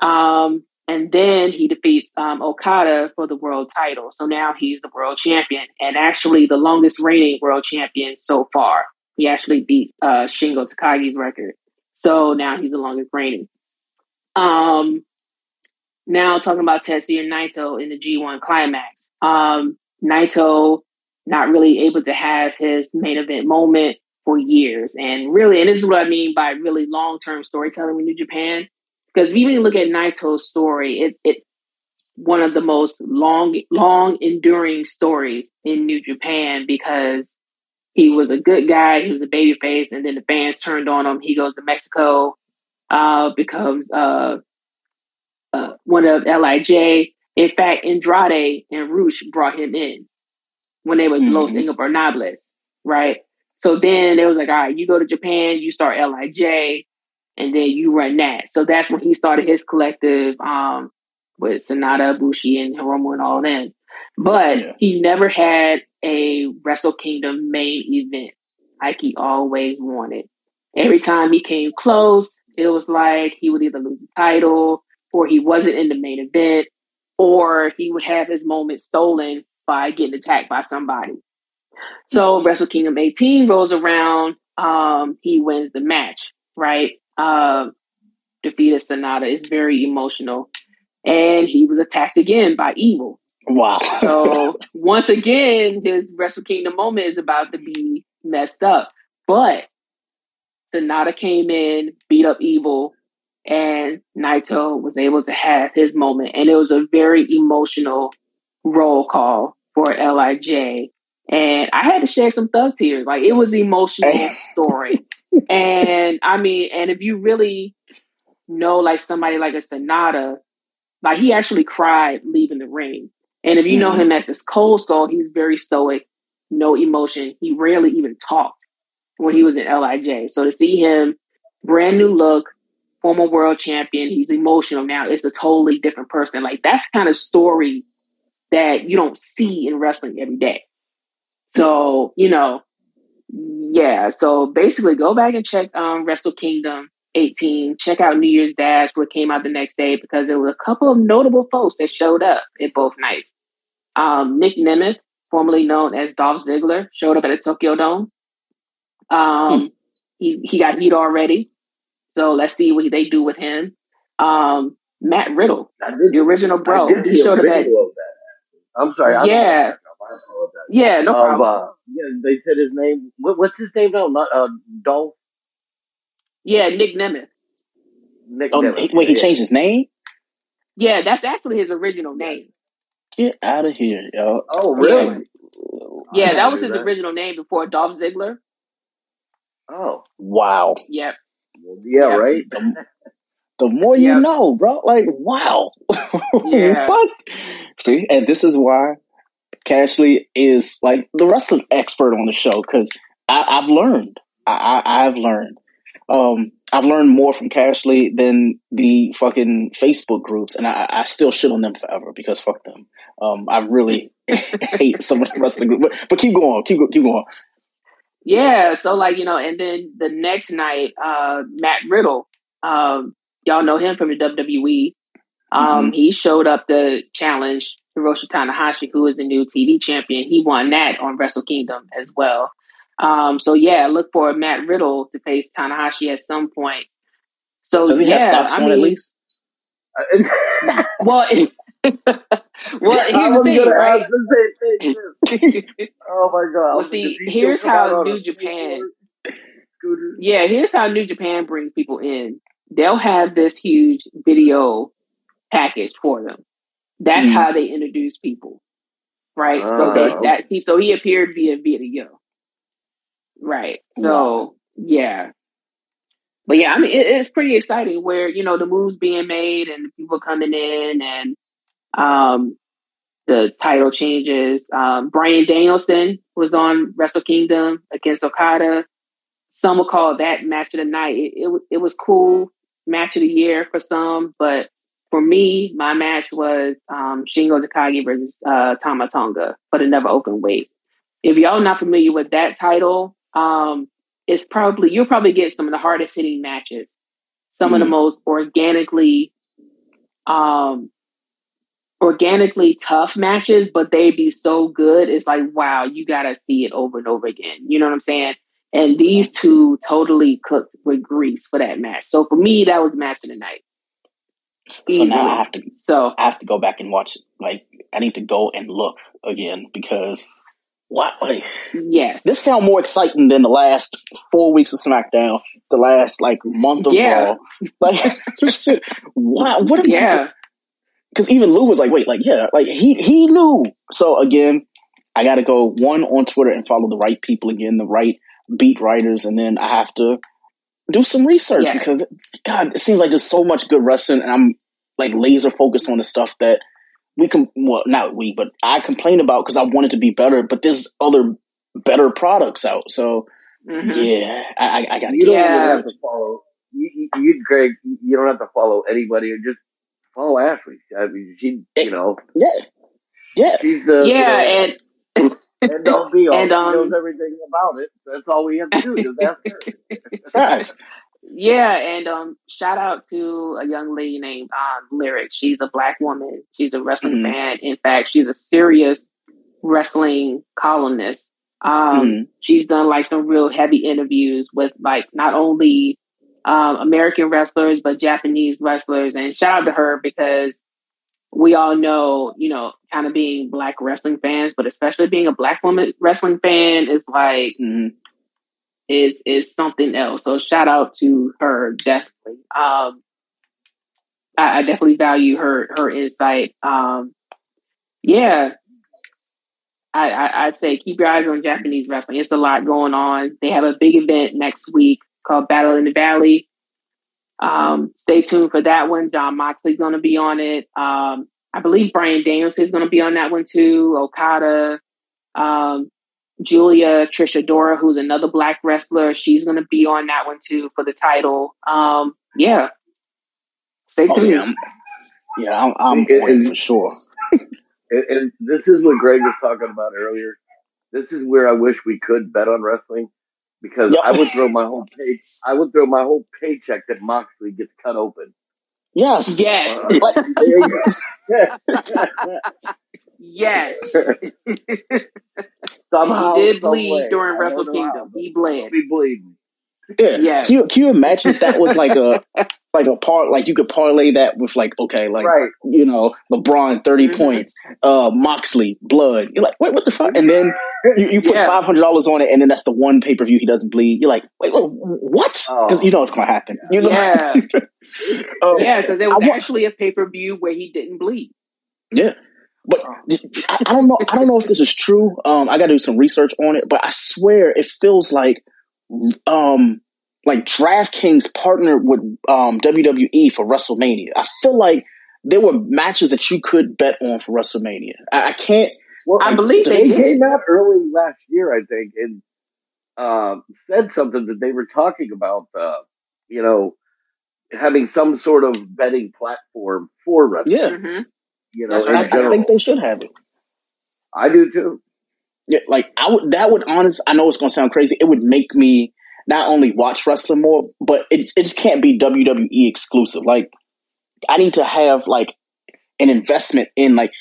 Speaker 2: Um, and then he defeats um, Okada for the world title. So now he's the world champion and actually the longest reigning world champion so far. He actually beat uh, Shingo Takagi's record. So now he's the longest reigning. Um, now talking about Tetsuya Naito in the G1 climax. Um, Naito not really able to have his main event moment for years. And really, and this is what I mean by really long term storytelling in New Japan. Because if you even look at Naito's story, it, it one of the most long, long enduring stories in New Japan because he was a good guy, he was a baby face, and then the fans turned on him. He goes to Mexico, uh, becomes uh, uh, one of Lij. In fact, Andrade and Rush brought him in when they was mm-hmm. Los Ingobernables, right? So then they was like, all right, you go to Japan, you start Lij, and then you run that. So that's when he started his collective um, with Sanada, Bushi, and Hiromu and all them. But yeah. he never had a Wrestle Kingdom main event like he always wanted. Every time he came close, it was like he would either lose the title or he wasn't in the main event, or he would have his moment stolen by getting attacked by somebody. So mm-hmm. Wrestle Kingdom 18 rolls around. Um, he wins the match, right? Uh, defeated Sanada. It's very emotional. And he was attacked again by Evil.
Speaker 1: Wow.
Speaker 2: so once again, his Wrestle Kingdom moment is about to be messed up. But Sanada came in, beat up Evil, and Naito was able to have his moment. And it was a very emotional roll call for Lij. And I had to shed some thug tears. Like it was emotional story. and I mean, and if you really know like somebody like a Sanada, like he actually cried leaving the ring. And if you mm-hmm. know him as this cold skull, he's very stoic, no emotion. He rarely even talked when he was in Lij. So to see him, brand new look, former world champion. He's emotional now. It's a totally different person. Like that's kind of story that you don't see in wrestling every day. So, you know, yeah. So basically go back and check um Wrestle Kingdom 18. Check out New Year's Dash, what came out the next day, because there were a couple of notable folks that showed up at both nights. Um, Nick Nemeth, formerly known as Dolph Ziggler, showed up at the Tokyo Dome. Um, hmm. he, he got heat already. So let's see what they do with him. Um, Matt Riddle, did, the original bro, he showed up at.
Speaker 3: I'm sorry. I'm
Speaker 2: yeah. Yeah, no problem. Uh,
Speaker 3: yeah, they said his name. What, what's his name now? Not uh, Dolph.
Speaker 2: Yeah, Nick Nemeth.
Speaker 3: Nick oh, Nemeth.
Speaker 1: Wait, he changed his name?
Speaker 2: Yeah, that's actually his original name.
Speaker 1: Get out of here, yo.
Speaker 3: Oh, really?
Speaker 2: Yeah, that was his that. original name before Dolph Ziggler.
Speaker 3: Oh.
Speaker 1: Wow.
Speaker 2: Yep.
Speaker 3: Yeah, right.
Speaker 1: The, the more you yep. know, bro. Like, wow.
Speaker 2: Yeah.
Speaker 1: what? See, and this is why Cashley is like the wrestling expert on the show because I've learned. I, I, I've learned. Um, I've learned more from Cashley than the fucking Facebook groups, and I, I still shit on them forever because fuck them. Um, I really hate some of the rest of the group, but, but keep going, keep keep going.
Speaker 2: Yeah, so like you know, and then the next night, uh, Matt Riddle, um, y'all know him from the WWE. Um, mm-hmm. he showed up the challenge Hiroshi Tanahashi, who is the new TV champion. He won that on Wrestle Kingdom as well. Um, so yeah, look for Matt Riddle to face Tanahashi at some point. So
Speaker 1: Does he
Speaker 2: yeah,
Speaker 1: have socks I on mean, at least?
Speaker 2: well, well, here's the thing, right?
Speaker 3: oh my god!
Speaker 2: Well, see, here's how New Japan. Yeah, here's how New Japan brings people in. They'll have this huge video package for them. That's mm. how they introduce people, right?
Speaker 3: Ah,
Speaker 2: so they,
Speaker 3: okay.
Speaker 2: that he so he appeared via video, right? So yeah, but yeah, I mean it, it's pretty exciting where you know the moves being made and people coming in and um the title changes. Um, Bryan Danielson was on Wrestle Kingdom against Okada. Some will call that match of the night. It, it, it was cool match of the year for some, but for me, my match was um, Shingo Takagi versus uh, Tama Tonga for the NEVER Openweight. If y'all not familiar with that title, um, it's probably you'll probably get some of the hardest hitting matches, some of the
Speaker 1: Mhm.
Speaker 2: most organically, um, organically tough matches, but they'd be so good. It's like wow, you gotta see it over and over again. You know what I'm saying? And these two totally cooked with grease for that match. So for me, that was the match of the night.
Speaker 1: So now I have to
Speaker 2: So
Speaker 1: I have to go back and watch. Like I need to go and look again because what? Like,
Speaker 2: yes,
Speaker 1: this sound more exciting than the last four weeks of SmackDown. The last like month of
Speaker 2: Yeah.
Speaker 1: Raw. Like, what? Am I
Speaker 2: yeah.
Speaker 1: Because even Lou was like, wait, like, yeah, like he he knew. So again, I got to go one on Twitter and follow the right people again, the right beat writers, and then I have to do some research
Speaker 2: Yes.
Speaker 1: because God, it seems like there's so much good wrestling, and I'm like laser focused on the stuff that we can. Well, not we, but I complain about because I want it to be better, but there's other better products out. So
Speaker 2: Mhm.
Speaker 1: yeah, I, I, I got to
Speaker 3: You don't
Speaker 2: Yeah.
Speaker 3: even have to follow. You, you, you, Greg, you don't have to follow anybody. Or just follow Ashley. I mean, she, you know,
Speaker 1: yeah, yeah.
Speaker 3: she's the
Speaker 2: Yeah,
Speaker 3: you
Speaker 2: and
Speaker 3: know, end all be all.
Speaker 2: and,
Speaker 3: she
Speaker 2: um,
Speaker 3: knows everything about it. That's all we have to do. Just ask her.
Speaker 1: Right.
Speaker 2: yeah, and um, shout out to a young lady named um, Lyric. She's a black woman. She's a wrestling
Speaker 1: Mhm.
Speaker 2: fan. In fact, she's a serious wrestling columnist. Um,
Speaker 1: Mhm.
Speaker 2: she's done like some real heavy interviews with like not only um, American wrestlers but Japanese wrestlers. And shout out to her because we all know, you know, kind of being black wrestling fans, but especially being a black woman wrestling fan is like
Speaker 1: Mhm.
Speaker 2: is is something else. So shout out to her definitely. Um, I, I definitely value her her insight. Um, yeah, I, I I'd say keep your eyes on Japanese wrestling. It's a lot going on. They have a big event next week called Battle in the Valley. Um, stay tuned for that one. Jon Moxley's going to be on it. Um, I believe Bryan Danielson is going to be on that one too. Okada, um, Julia Trish Adora, who's another black wrestler, she's going to be on that one too for the title. Um, yeah, stay
Speaker 1: Oh
Speaker 2: tuned.
Speaker 1: yeah, I'm, yeah, I'm, I'm
Speaker 3: It-
Speaker 1: it
Speaker 3: it-
Speaker 1: for sure.
Speaker 3: And, and this is what Greg was talking about earlier. This is where I wish we could bet on wrestling because
Speaker 1: Yep.
Speaker 3: I would throw my whole pay. I would throw my whole paycheck that Moxley gets cut open.
Speaker 1: Yes.
Speaker 2: Yes,
Speaker 3: Uh,
Speaker 1: Like,
Speaker 3: there you go.
Speaker 2: yes.
Speaker 3: Somehow,
Speaker 2: he did bleed
Speaker 3: way.
Speaker 2: during
Speaker 3: I
Speaker 2: Wrestle
Speaker 3: don't know how,
Speaker 2: Kingdom. He bled.
Speaker 3: Be bleeding.
Speaker 1: Yeah.
Speaker 2: Yes.
Speaker 1: Can you, can you imagine if that was like a like a part like you could parlay that with like okay like
Speaker 3: right.
Speaker 1: you know LeBron 30
Speaker 2: Mhm.
Speaker 1: points, uh Moxley blood. You're like wait what the fuck? And then you, you put
Speaker 2: Yeah.
Speaker 1: five hundred dollars on it, and then that's the one pay per view he doesn't bleed. You're like wait, wait what? Because
Speaker 3: Oh.
Speaker 1: you know it's gonna happen. You know.
Speaker 2: Yeah,
Speaker 1: Um,
Speaker 2: yeah, because there was
Speaker 1: wa-
Speaker 2: actually a pay per view where he didn't bleed.
Speaker 1: Yeah. But I, I don't know. I don't know if this is true. Um, I got to do some research on it. But I swear, it feels like, um, like DraftKings partnered with um WWE for WrestleMania. I feel like there were matches that you could bet on for WrestleMania. I, I can't.
Speaker 3: Well,
Speaker 2: I believe they
Speaker 3: they came out early last year, I think, and um, said something that they were talking about, uh, you know, having some sort of betting platform for wrestling.
Speaker 1: Yeah,
Speaker 2: hmm
Speaker 3: You know,
Speaker 2: That's
Speaker 3: in
Speaker 1: I. I think they should have it.
Speaker 3: I do too.
Speaker 1: Yeah, like I would. That would honest. I know it's gonna sound crazy. It would make me not only watch wrestling more, but it, it just can't be WWE exclusive. Like I need to have like an investment in like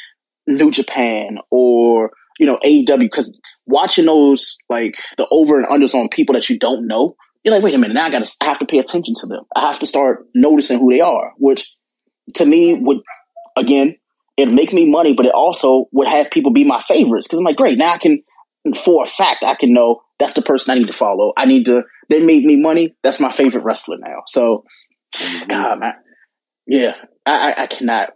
Speaker 1: New Japan or you know AEW because watching those like the over and unders on people that you don't know, you're like, wait a minute, now I got to I have to pay attention to them. I have to start noticing who they are, which to me would again it'd make me money, but it also would have people be my favorites because I'm like, great, now I can for a fact I can know that's the person I need to follow. I need to. They made me money. That's my favorite wrestler now. So, God, man, yeah, I, I, I cannot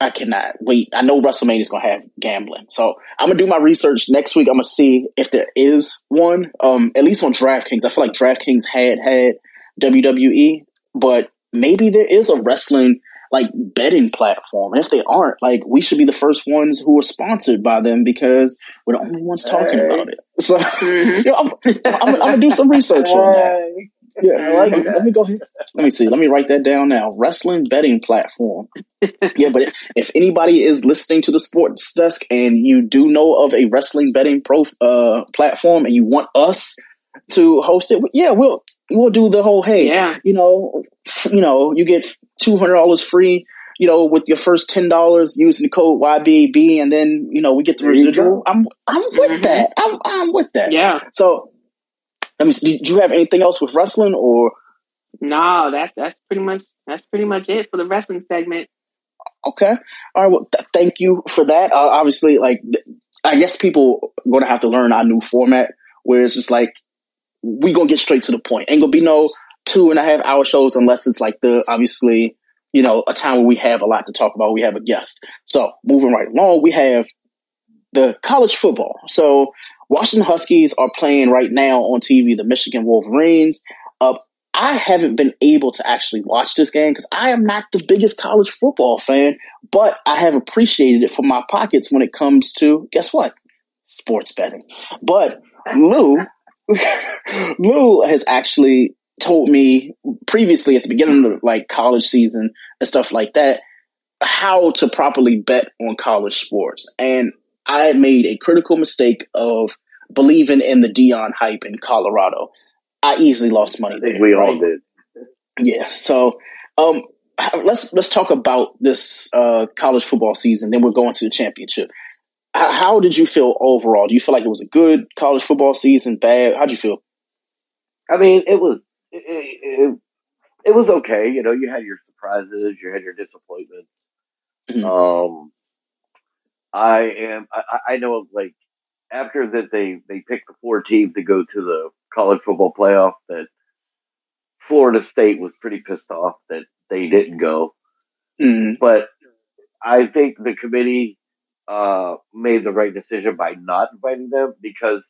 Speaker 1: I cannot wait. I know WrestleMania is gonna have gambling, so I'm gonna do my research next week. I'm gonna see if there is one. Um, at least on DraftKings, I feel like DraftKings had had WWE, but maybe there is a wrestling like betting platform. And if they aren't, like we should be the first ones who are sponsored by them because we're the only ones talking hey. about it. So mm-hmm. you know, I'm, I'm, I'm, gonna do some research on that. Yeah, like let, let, me go ahead. Let me see. Let me write that down now. Wrestling betting platform. yeah, but if, if, anybody is listening to the sports desk and you do know of a wrestling betting pro uh, platform and you want us to host it, yeah, we'll we'll do the whole. Hey, yeah. you know, you know, you get two hundred dollars free. You know, with your first ten dollars using the code YBB, and then you know we get the there residual. I'm I'm with mm-hmm. that. I'm I'm with that.
Speaker 2: Yeah.
Speaker 1: So I mean, did you have anything else with wrestling or?
Speaker 2: No, that's that's pretty much that's pretty much it for the wrestling segment.
Speaker 1: Okay. All right. Well, th- thank you for that. Uh, obviously, like I guess people are going to have to learn our new format where it's just like we gonna get straight to the point. Ain't gonna be no two and a half hour shows unless it's like the obviously you know a time where we have a lot to talk about. We have a guest. So moving right along, we have the college football. So Washington Huskies are playing right now on TV the Michigan Wolverines. Uh, I haven't been able to actually watch this game because I am not the biggest college football fan, but I have appreciated it for my pockets when it comes to guess what? Sports betting. But Lou, Lou has actually told me previously at the beginning of like college season and stuff like that how to properly bet on college sports. And I made a critical mistake of believing in the Deion hype in Colorado. I easily lost money there.
Speaker 3: we right? all did.
Speaker 1: Yeah. So, um, let's let's talk about this uh, college football season. Then we're going to the championship. How, how did you feel overall? Do you feel like it was a good college football season? Bad? How'd you feel?
Speaker 3: I mean, it was it, it, it was okay. You know, you had your surprises, you had your disappointments. Mm-hmm. Um, I am. I, I know, like after that, they they picked the four teams to go to the college football playoff. That Florida State was pretty pissed off that they didn't go. Mm-hmm. But I think the committee uh, made the right decision by not inviting them because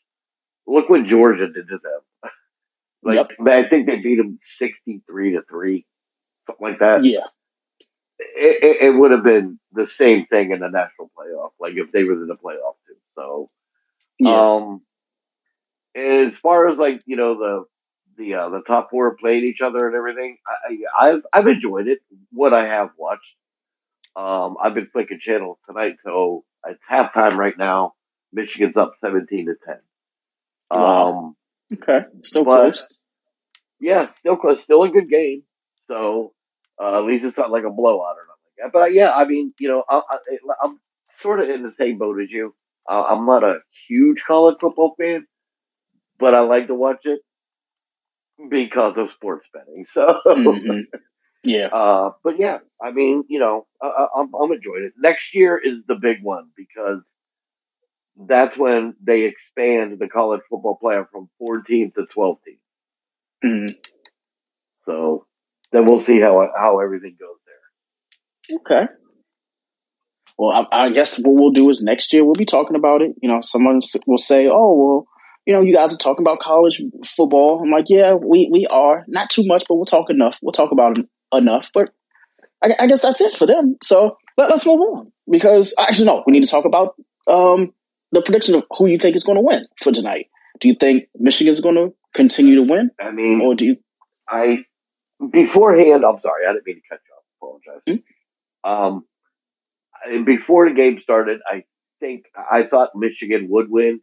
Speaker 3: look what Georgia did to them. Like yep. I think they beat them sixty three to three, something like that.
Speaker 1: Yeah
Speaker 3: it, it, it would have been the same thing in the national playoff, like if they were in the playoff too. So, yeah. um, as far as like you know the the uh, the top four played each other and everything, I, I've I've enjoyed it. What I have watched, um, I've been flicking channels tonight, so it's halftime right now. Michigan's up seventeen to ten.
Speaker 1: Wow. Um, okay, still close.
Speaker 3: Yeah, still close. Still a good game. So uh, at least it's not like a blowout or nothing. Like but yeah, I mean, you know, I, am sort of in the same boat as you. Uh, I'm not a huge college football fan, but I like to watch it because of sports betting. So, mm-hmm.
Speaker 1: yeah.
Speaker 3: Uh, but yeah, I mean, you know, I, I'm, I'm enjoying it. Next year is the big one because that's when they expand the college football playoff from 14 to 12 teams. Mm-hmm. So then we'll see how how everything goes there.
Speaker 1: Okay. Well, I, I, guess what we'll do is next year we'll be talking about it. You know, someone will say, "Oh, well, you know, you guys are talking about college football." I'm like, "Yeah, we we are not too much, but we'll talk enough. We'll talk about it enough." But I, I guess that's it for them. So let, us move on because actually, no, we need to talk about um, the prediction of who you think is going to win for tonight. Do you think Michigan's going to continue to win?
Speaker 3: I mean,
Speaker 1: or do you?
Speaker 3: I beforehand, I'm sorry, I didn't mean to cut you off. Apologize. Mm-hmm. Um, before the game started, I think I thought Michigan would win,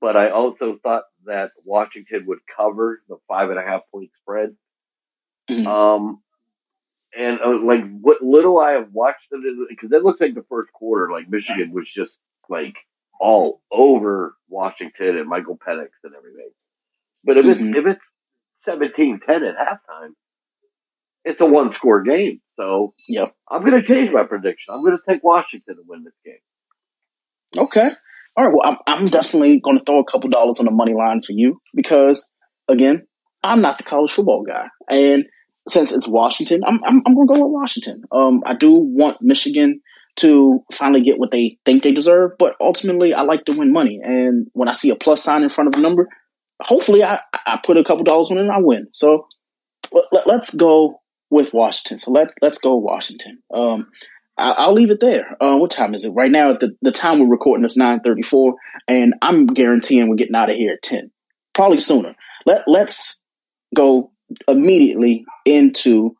Speaker 3: but I also thought that Washington would cover the five and a half point spread. Mm-hmm. Um, and uh, like what little I have watched of it, because it looks like the first quarter, like Michigan was just like all over Washington and Michael Penix and everything. But if mm-hmm. it's if it's 17-10 at halftime, it's a one score game. So
Speaker 1: yep.
Speaker 3: I'm going to change my prediction. I'm going to take Washington to win this game.
Speaker 1: Okay. All right. Well, I'm, I'm definitely going to throw a couple dollars on the money line for you because, again, I'm not the college football guy. And since it's Washington, I'm, I'm, I'm going to go with Washington. Um, I do want Michigan to finally get what they think they deserve. But ultimately, I like to win money. And when I see a plus sign in front of a number, hopefully I, I put a couple dollars on it and I win. So let, us go with Washington. So let's let's go Washington. Um, I, will leave it there. Uh, what time is it right now? The the time we're recording is nine thirty four, and I'm guaranteeing we're getting out of here at ten, probably sooner. Let let's go immediately into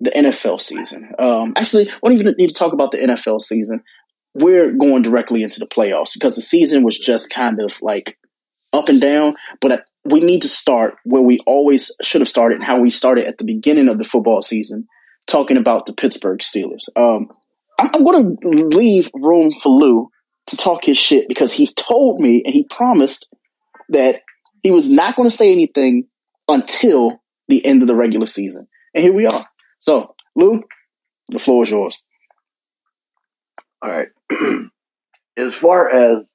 Speaker 1: the NFL season. Um, actually, we don't even need to talk about the NFL season. We're going directly into the playoffs because the season was just kind of like up and down. But we need to start where we always should have started and how we started at the beginning of the football season, talking about the Pittsburgh Steelers. Um, I'm, I'm going to leave room for Lou to talk his shit because he told me and he promised that he was not going to say anything until the end of the regular season. And here we are. So, Lou, the floor is yours.
Speaker 3: All right. as far as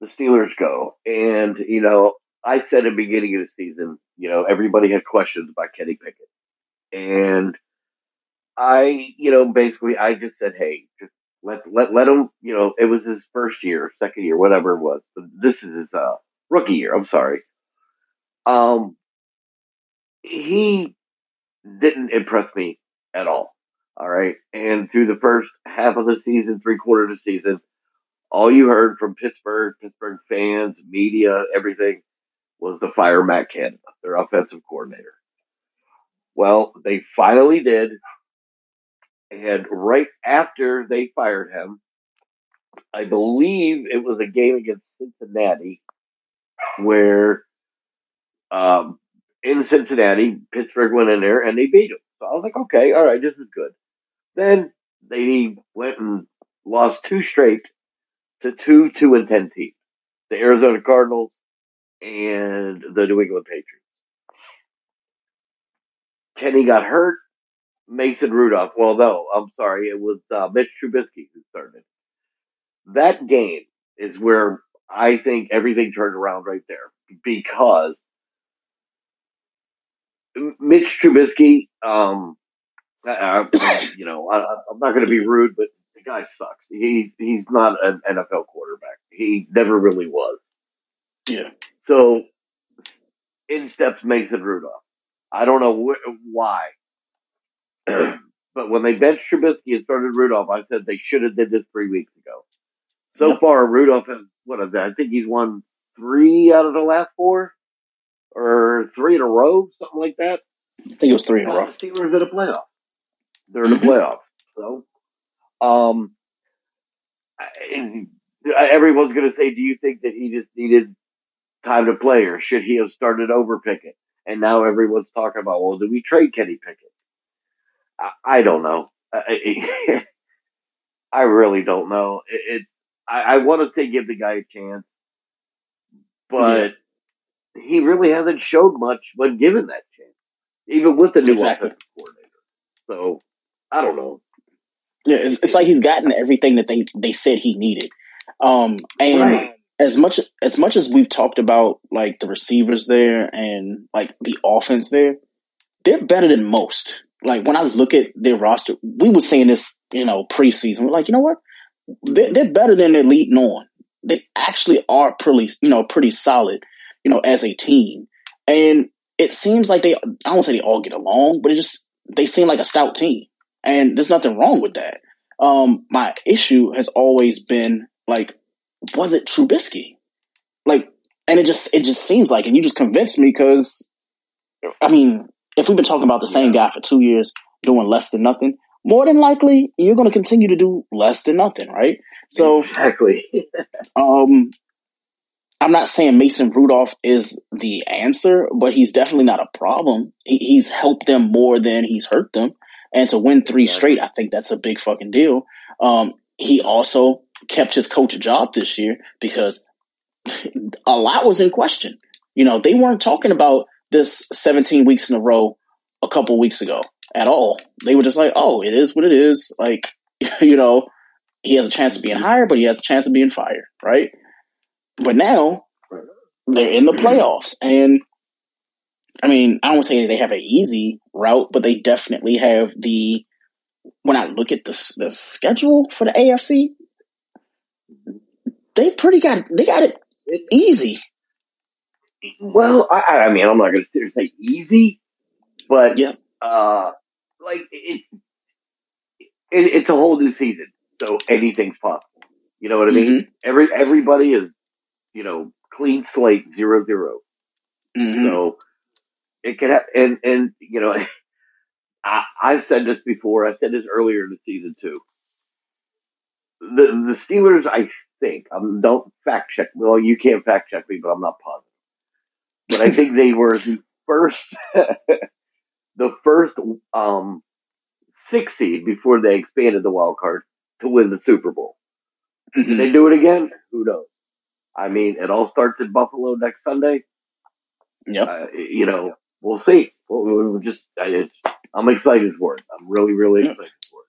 Speaker 3: the Steelers go, and, you know, I said at the beginning of the season, you know, everybody had questions about Kenny Pickett. And I, you know, basically I just said, hey, just let let let him, you know, it was his first year, second year, whatever it was. But this is his uh, rookie year, I'm sorry. Um he didn't impress me at all. All right. And through the first half of the season, three quarters of the season, all you heard from Pittsburgh, Pittsburgh fans, media, everything was the fire Matt Canada, their offensive coordinator. Well, they finally did. And right after they fired him, I believe it was a game against Cincinnati where um, in Cincinnati, Pittsburgh went in there and they beat them. So I was like, okay, all right, this is good. Then they went and lost two straight to two two and ten teams, the Arizona Cardinals and the New England Patriots. Kenny got hurt. Mason Rudolph. Well, no, I'm sorry, it was uh, Mitch Trubisky who started. That game is where I think everything turned around right there because Mitch Trubisky, um, I, I, you know, I, am not going to be rude, but the guy sucks. He he's not an NFL quarterback. He never really was.
Speaker 1: Yeah.
Speaker 3: So in steps Mason Rudolph. I don't know wh- why, but when they benched Trubisky and started Rudolph, I said they should have did this three weeks ago. So yep. far, Rudolph has what is that? I think he's won three out of the last four or three in a row, something like that.
Speaker 1: I think it was three in a row.
Speaker 3: The Steelers in a playoff. They're in a mm-hmm. playoff. So, um, everyone's going to say, do you think that he just needed time to play or should he have started over Pickett? And now everyone's talking about, well, do we trade Kenny Pickett? I, I don't know. I, I really don't know. It, it I, I want to say give the guy a chance, but he really hasn't showed much when given that chance, even with the new exactly. offensive coordinator. So I don't know.
Speaker 1: Yeah, it's, it's, like he's gotten everything that they they said he needed. Um, and right. as much as much as we've talked about like the receivers there and like the offense there, they're better than most. Like when I look at their roster, we were saying this, you know, preseason. We're like, you know what? They're, they're better than they're leading on. They actually are pretty, you know, pretty solid you know, as a team. And it seems like they, I don't say they all get along, but it just, they seem like a stout team. And there's nothing wrong with that. Um, my issue has always been like, was it Trubisky? Like, and it just, it just seems like, and you just convinced me because, I mean, if we've been talking about the same guy for two years doing less than nothing, more than likely you're going to continue to do less than nothing, right? So
Speaker 3: exactly.
Speaker 1: um, I'm not saying Mason Rudolph is the answer, but he's definitely not a problem. He's helped them more than he's hurt them. And to win three straight, I think that's a big fucking deal. Um, he also kept his coach job this year because a lot was in question. You know, they weren't talking about this 17 weeks in a row a couple weeks ago at all. They were just like, oh, it is what it is. Like, you know, he has a chance of being hired, but he has a chance of being fired, right? But now they're in the playoffs. And I mean, I don't say they have an easy route, but they definitely have the when I look at the the schedule for the AFC, they pretty got they got it easy.
Speaker 3: Well, I, I mean, I'm not going to say easy, but yeah. uh, like it, it, it's a whole new season, so anything's possible. You know what I mean? Mm-hmm. Every everybody is, you know, clean slate, zero, zero. Mm-hmm. So it can have, and and you know, I, I've said this before. I said this earlier in the season too. The the Steelers, I think, um, don't fact check. Well, you can't fact check me, but I'm not positive. But I think they were the first, the first um, six seed before they expanded the wild card to win the Super Bowl. Mm-hmm. they do it again? Who knows? I mean, it all starts in Buffalo next Sunday.
Speaker 1: Yeah,
Speaker 3: Uh, you know, we'll see. We'll, we'll just, I, I'm excited for it. I'm really, really excited for it.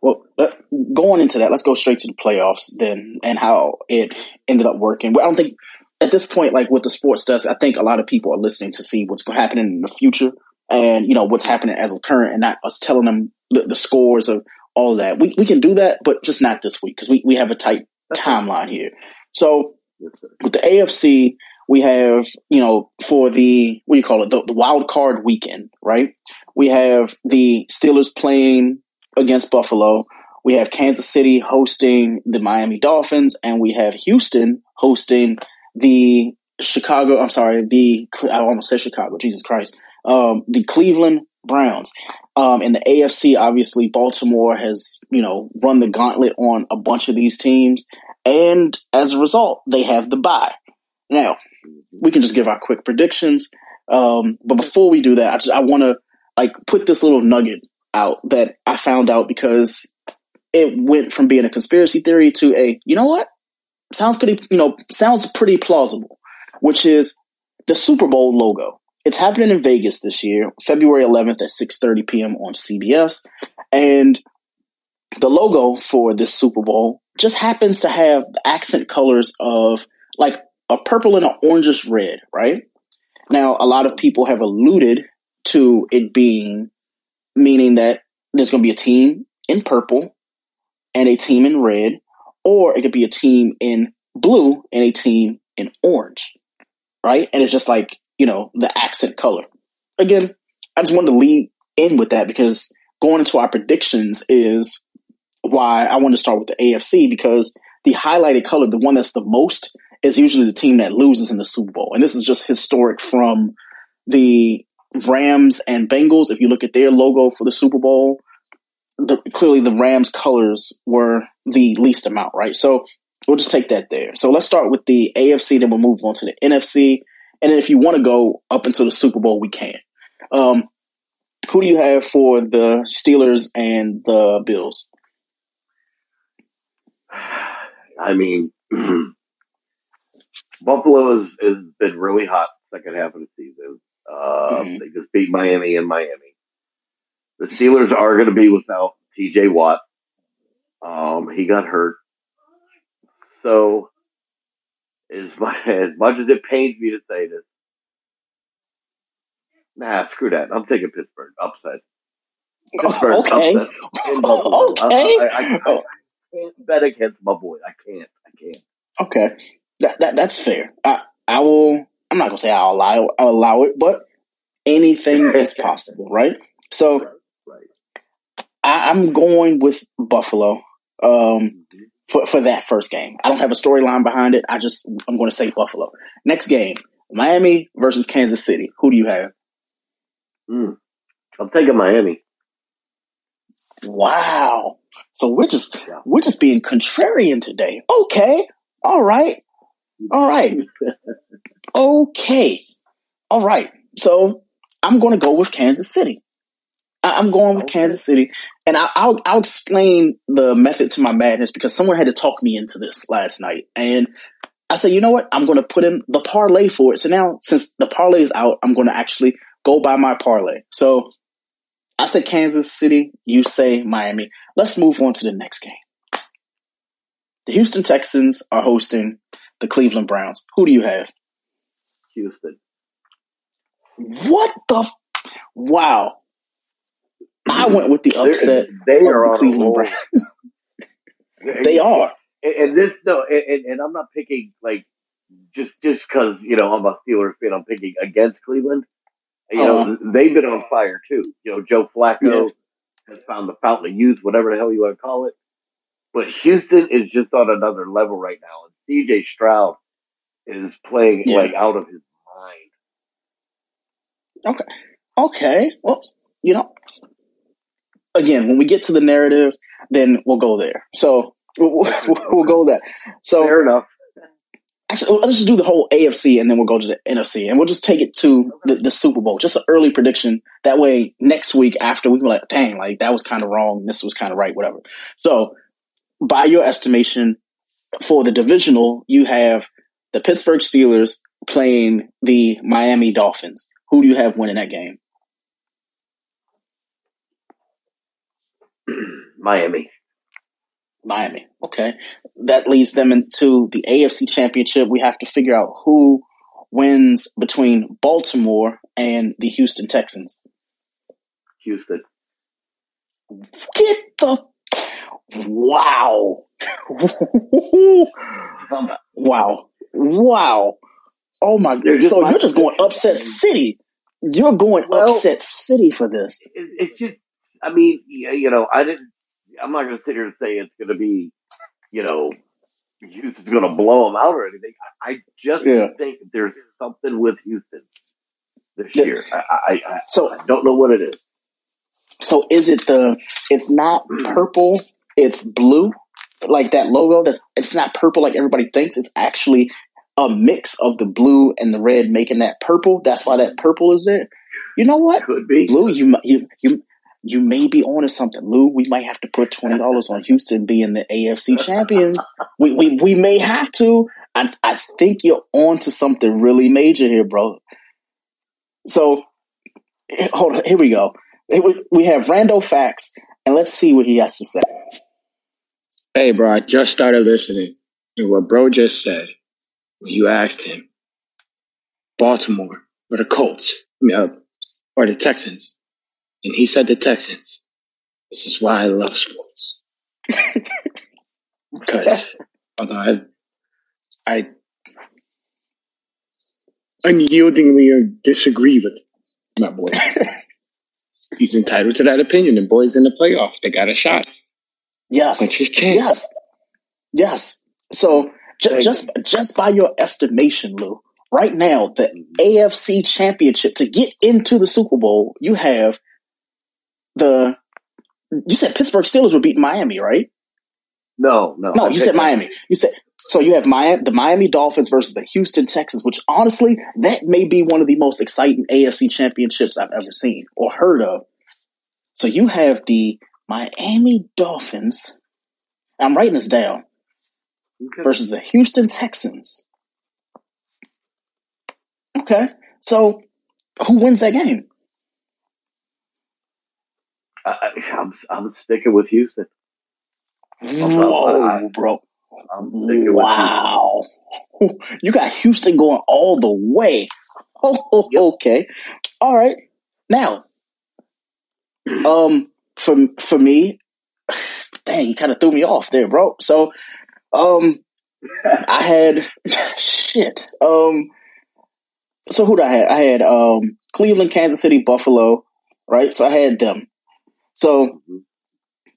Speaker 1: Well, uh, going into that, let's go straight to the playoffs then, and how it ended up working. I don't think at this point, like with the sports desk, I think a lot of people are listening to see what's happening in the future, and you know what's happening as of current, and not us telling them the, the scores of all that. We we can do that, but just not this week because we we have a tight timeline here. So with the AFC, we have, you know, for the, what do you call it, the, the, wild card weekend, right? We have the Steelers playing against Buffalo. We have Kansas City hosting the Miami Dolphins, and we have Houston hosting the Chicago, I'm sorry, the, I almost said Chicago, Jesus Christ, um, the Cleveland Browns. Um, in the AFC, obviously, Baltimore has, you know, run the gauntlet on a bunch of these teams. And as a result, they have the buy. Now, we can just give our quick predictions. Um, but before we do that, I just I want to like put this little nugget out that I found out because it went from being a conspiracy theory to a you know what sounds pretty you know sounds pretty plausible, which is the Super Bowl logo. It's happening in Vegas this year, February 11th at 6:30 p.m. on CBS, and the logo for this Super Bowl just happens to have accent colors of like a purple and an orangish red, right? Now, a lot of people have alluded to it being meaning that there's going to be a team in purple and a team in red, or it could be a team in blue and a team in orange, right? And it's just like, you know, the accent color. Again, I just wanted to lead in with that because going into our predictions is why I want to start with the AFC because the highlighted color, the one that's the most is usually the team that loses in the Super Bowl. And this is just historic from the Rams and Bengals. If you look at their logo for the Super Bowl, the, clearly the Rams colors were the least amount, right? So we'll just take that there. So let's start with the AFC, then we'll move on to the NFC. And then if you want to go up until the Super Bowl, we can. Um, who do you have for the Steelers and the Bills?
Speaker 3: I mean, Buffalo has, has been really hot second half of the season. Uh, mm-hmm. They just beat Miami in Miami. The Steelers are going to be without T.J. Watt. Um, he got hurt, so as much, as much as it pains me to say this, nah, screw that. I'm taking Pittsburgh upset.
Speaker 1: Pittsburgh okay. upset okay. I, I, I, I,
Speaker 3: can't bet against my boy. I can't. I can't.
Speaker 1: Okay. That, that that's fair. I I will. I'm not gonna say I'll allow I'll allow it, but anything is possible, right? So right. I, am going with Buffalo um, mm-hmm. for for that first game. I don't have a storyline behind it. I just I'm going to say Buffalo. Next game, Miami versus Kansas City. Who do you have?
Speaker 3: Mm. I'm taking Miami.
Speaker 1: Wow. So we're just yeah. we're just being contrarian today. Okay. All right. All right. okay. All right. So I'm going to go with Kansas City. I'm going with okay. Kansas City, and I, will I'll explain the method to my madness because someone had to talk me into this last night, and I said, you know what? I'm going to put in the parlay for it. So now, since the parlay is out, I'm going to actually go by my parlay. So I said Kansas City. You say Miami. Let's move on to the next game. The Houston Texans are hosting the Cleveland Browns. Who do you have?
Speaker 3: Houston.
Speaker 1: What the? F- wow. I went with the upset.
Speaker 3: They're, they are the on Cleveland Browns.
Speaker 1: they are.
Speaker 3: And, and this no, and, and I'm not picking like just just because you know I'm a Steelers fan. I'm picking against Cleveland. You know oh. they've been on fire too. You know Joe Flacco yeah. has found the fountain of youth, whatever the hell you want to call it. But Houston is just on another level right now, and C.J. Stroud is playing yeah. like out of his
Speaker 1: mind. Okay. Okay. Well, you know, again, when we get to the narrative, then we'll go there. So we'll, we'll go there. So
Speaker 3: fair enough.
Speaker 1: Actually, let's just do the whole AFC and then we'll go to the NFC and we'll just take it to the, the Super Bowl. Just an early prediction. That way, next week after we can like, dang, like that was kind of wrong. This was kind of right, whatever. So, by your estimation, for the divisional, you have the Pittsburgh Steelers playing the Miami Dolphins. Who do you have winning that game?
Speaker 3: Miami.
Speaker 1: Miami. Okay. That leads them into the AFC championship. We have to figure out who wins between Baltimore and the Houston Texans.
Speaker 3: Houston.
Speaker 1: Get the wow. wow. Wow. Oh my god. So you're just going upset city. You're going well, upset city for this.
Speaker 3: It, it's just I mean, you know, I didn't. I'm not going to sit here and say it's going to be, you know, Houston's going to blow them out or anything. I, just yeah. think there's something with Houston this yeah. year. I, I, I, so I don't know what it is.
Speaker 1: So is it the? It's not mm. purple. It's blue, like that logo. That's it's not purple like everybody thinks. It's actually a mix of the blue and the red, making that purple. That's why that purple is there. You know what?
Speaker 3: Could be
Speaker 1: blue. You you you you may be on to something, Lou. We might have to put twenty dollars on Houston being the AFC champions. We we we may have to. I I think you're on to something really major here, bro. So hold on, here we go. We have Rando Facts, and let's see what he has to say.
Speaker 4: Hey, bro, I just started listening to what bro just said when you asked him Baltimore or the Colts, I mean, uh, or the Texans and he said the Texans. This is why I love sports. because although I, I unyieldingly disagree with my boy, he's entitled to that opinion. And boys in the playoff, they got a shot.
Speaker 1: Yes. Yes. Yes. So ju- just just by your estimation, Lou, right now the AFC Championship to get into the Super Bowl, you have the you said Pittsburgh Steelers were beating Miami, right?
Speaker 3: No, no.
Speaker 1: No, you said Miami. You said so you have Miami, the Miami Dolphins versus the Houston Texans, which honestly, that may be one of the most exciting AFC championships I've ever seen or heard of. So you have the Miami Dolphins. I'm writing this down. Okay. Versus the Houston Texans. Okay. So who wins that game?
Speaker 3: I, am I'm sticking with Houston.
Speaker 1: Whoa, I, bro! wow, you got Houston going all the way. Oh, yep. okay, all right. Now, um, for for me, dang, you kind of threw me off there, bro. So, um, I had shit. Um, so who did I had? I had um Cleveland, Kansas City, Buffalo. Right, so I had them. So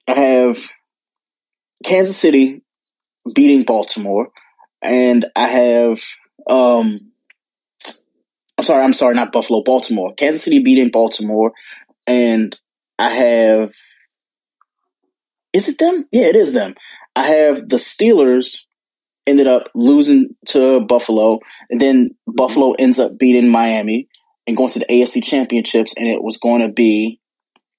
Speaker 1: I have Kansas City beating Baltimore, and I have um I'm sorry, I'm sorry, not Buffalo, Baltimore. Kansas City beating Baltimore, and I have is it them? Yeah, it is them. I have the Steelers ended up losing to Buffalo, and then Buffalo ends up beating Miami and going to the AFC championships, and it was going to be